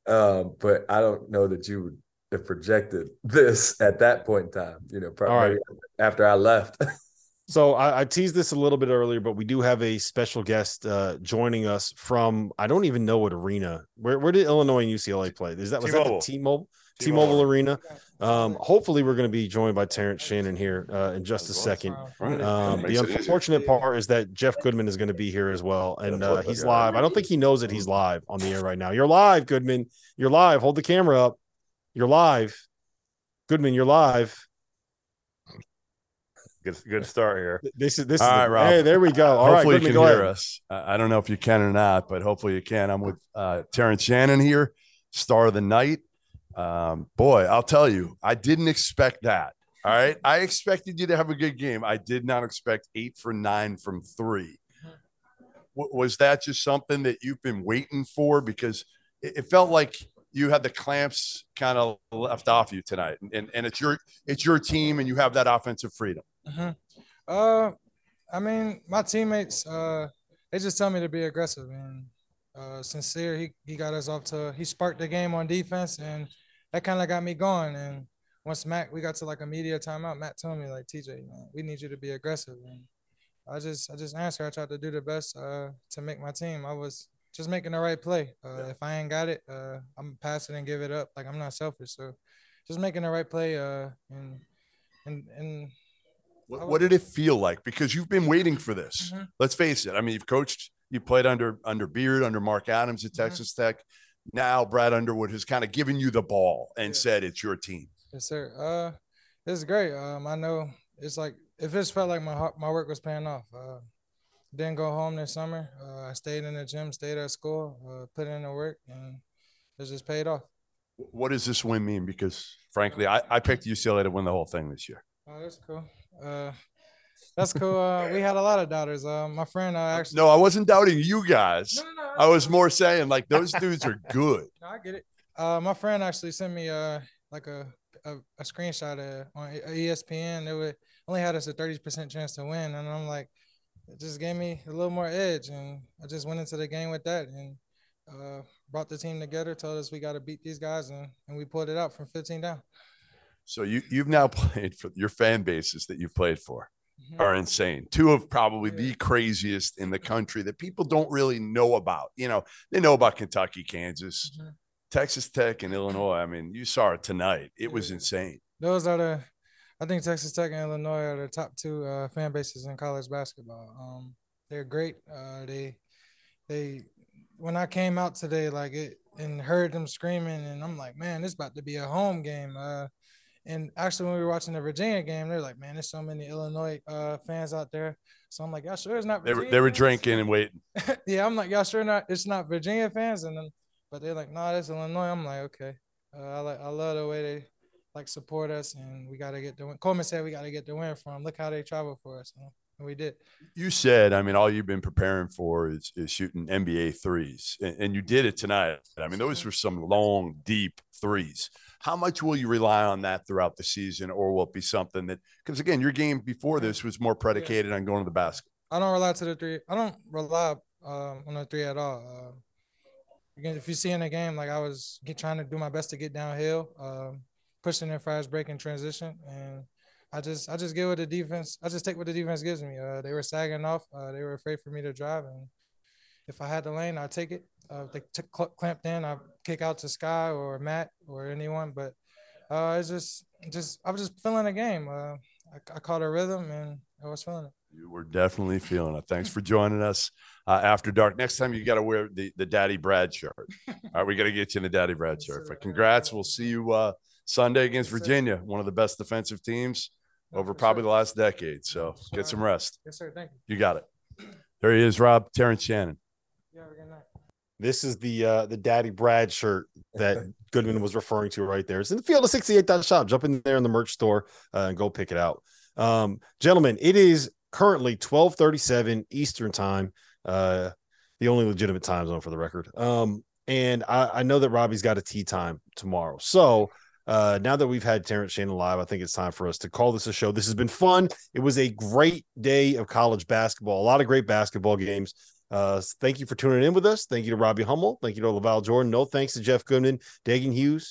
Um, but I don't know that you would have projected this at that point in time, you know, probably right. after I left. so I, I, teased this a little bit earlier, but we do have a special guest uh, joining us from I don't even know what arena. Where where did Illinois and UCLA play? Is that was T-Mobile. that the T-Mobile? T-Mobile Arena. Um, hopefully, we're going to be joined by Terrence Shannon here uh, in just a second. Um, the unfortunate part is that Jeff Goodman is going to be here as well, and uh, he's live. I don't think he knows that he's live on the air right now. You're live, Goodman. You're live. Hold the camera up. You're live, Goodman. You're live. Good, good start here. This is this. All is right, the, Rob. Hey, there we go. All hopefully right, you can hear us. I don't know if you can or not, but hopefully you can. I'm with uh, Terrence Shannon here, star of the night. Um, boy, I'll tell you, I didn't expect that. All right. I expected you to have a good game. I did not expect eight for nine from three. W- was that just something that you've been waiting for? Because it, it felt like you had the clamps kind of left off you tonight, and, and it's your it's your team, and you have that offensive freedom. Mm-hmm. Uh, I mean, my teammates, uh, they just tell me to be aggressive, and uh, Sencire. He he got us off to he sparked the game on defense, and that kind of got me going. And once Matt, we got to like a media timeout, Matt told me like, TJ, man, we need you to be aggressive. And I just, I just answered. I tried to do the best uh, to make my team. I was just making the right play. Uh, if I ain't got it, uh, I'm passing and give it up. Like I'm not selfish. So just making the right play. Uh, and and and. What, what did it feel like? Because you've been waiting for this. Mm-hmm. Let's face it. I mean, you've coached, you played under under Beard, under Mark Adams at mm-hmm. Texas Tech now Brad Underwood has kind of given you the ball and yeah. said it's your team. Yes, sir. Uh, it's great. Um, I know it's like it just felt like my my work was paying off. Uh, didn't go home this summer. Uh, I stayed in the gym, stayed at school, uh, put in the work, and it just paid off. What does this win mean? Because frankly, I, I picked UCLA to win the whole thing this year. Oh, that's cool. Uh, that's cool. Uh, we had a lot of doubters. Uh, my friend uh, actually. No, I wasn't doubting you guys. No, no, no. I was more saying like those dudes are good. No, I get it. Uh, my friend actually sent me uh like a a, a screenshot of, on ESPN. They would only had us a thirty percent chance to win, and I'm like, it just gave me a little more edge, and I just went into the game with that and uh, brought the team together. Told us we got to beat these guys, and and we pulled it out from 15 down. So you you've now played for your fan bases that you've played for mm-hmm. are insane. Two of probably the craziest in the country that people don't really know about. You know, they know about Kentucky, Kansas, mm-hmm. Texas Tech, and Illinois. I mean, you saw it tonight. It was insane. Those are the, I think Texas Tech and Illinois are the top two uh, fan bases in college basketball. Um, they're great. Uh, they, they, when I came out today, like it, and heard them screaming, and I'm like, man, this about to be a home game. Uh, and actually, when we were watching the Virginia game, they're like, "Man, there's so many Illinois uh, fans out there." So I'm like, "Y'all sure it's not?" Virginia they were, they were drinking and waiting. yeah, I'm like, "Y'all sure not? It's not Virginia fans?" And then, but they're like, "No, nah, it's Illinois." I'm like, "Okay." Uh, I like, I love the way they like support us, and we got to get the win. Coleman said we got to get the win from. Look how they travel for us. And we did. You said, I mean, all you've been preparing for is, is shooting NBA threes, and, and you did it tonight. I mean, those were some long, deep threes. How much will you rely on that throughout the season, or will it be something that because again, your game before this was more predicated on going to the basket? I don't rely to the three. I don't rely um, on the three at all. Uh, again, if you see in the game, like I was get, trying to do my best to get downhill, um, pushing in fast break and transition, and I just I just get what the defense. I just take what the defense gives me. Uh, they were sagging off. Uh, they were afraid for me to drive, and if I had the lane, I'd take it. Uh, if they t- cl- clamped in, I'd kick out to Skyy or Matt or anyone. But uh, it's just just I was just feeling the game. Uh, I, I caught a rhythm and I was feeling it. You were definitely feeling it. Thanks for joining us uh, after dark. Next time you got to wear the, the Daddy Brad shirt. All right, we got to get you in the Daddy Brad shirt. But congrats. We'll see you uh, Sunday against Virginia, one of the best defensive teams over probably the last decade. So get some rest. Yes, sir. Thank you. You got it. There he is, Rob Terrence Shannon. Yeah, have a good night. This is the uh the Daddy Brad shirt that Goodman was referring to right there. It's in the field of 68 shop. Jump in there in the merch store uh, and go pick it out. Um, gentlemen, it is currently 1237 Eastern time. Uh the only legitimate time zone for the record. Um, and I, I know that Robbie's got a tee time tomorrow. So uh, now that we've had Terrence Shannon live, I think it's time for us to call this a show. This has been fun. It was a great day of college basketball, a lot of great basketball games. Uh, thank you for tuning in with us. Thank you to Robbie Hummel. Thank you to LaVall Jordan. No thanks to Jeff Goodman, Dagan Hughes,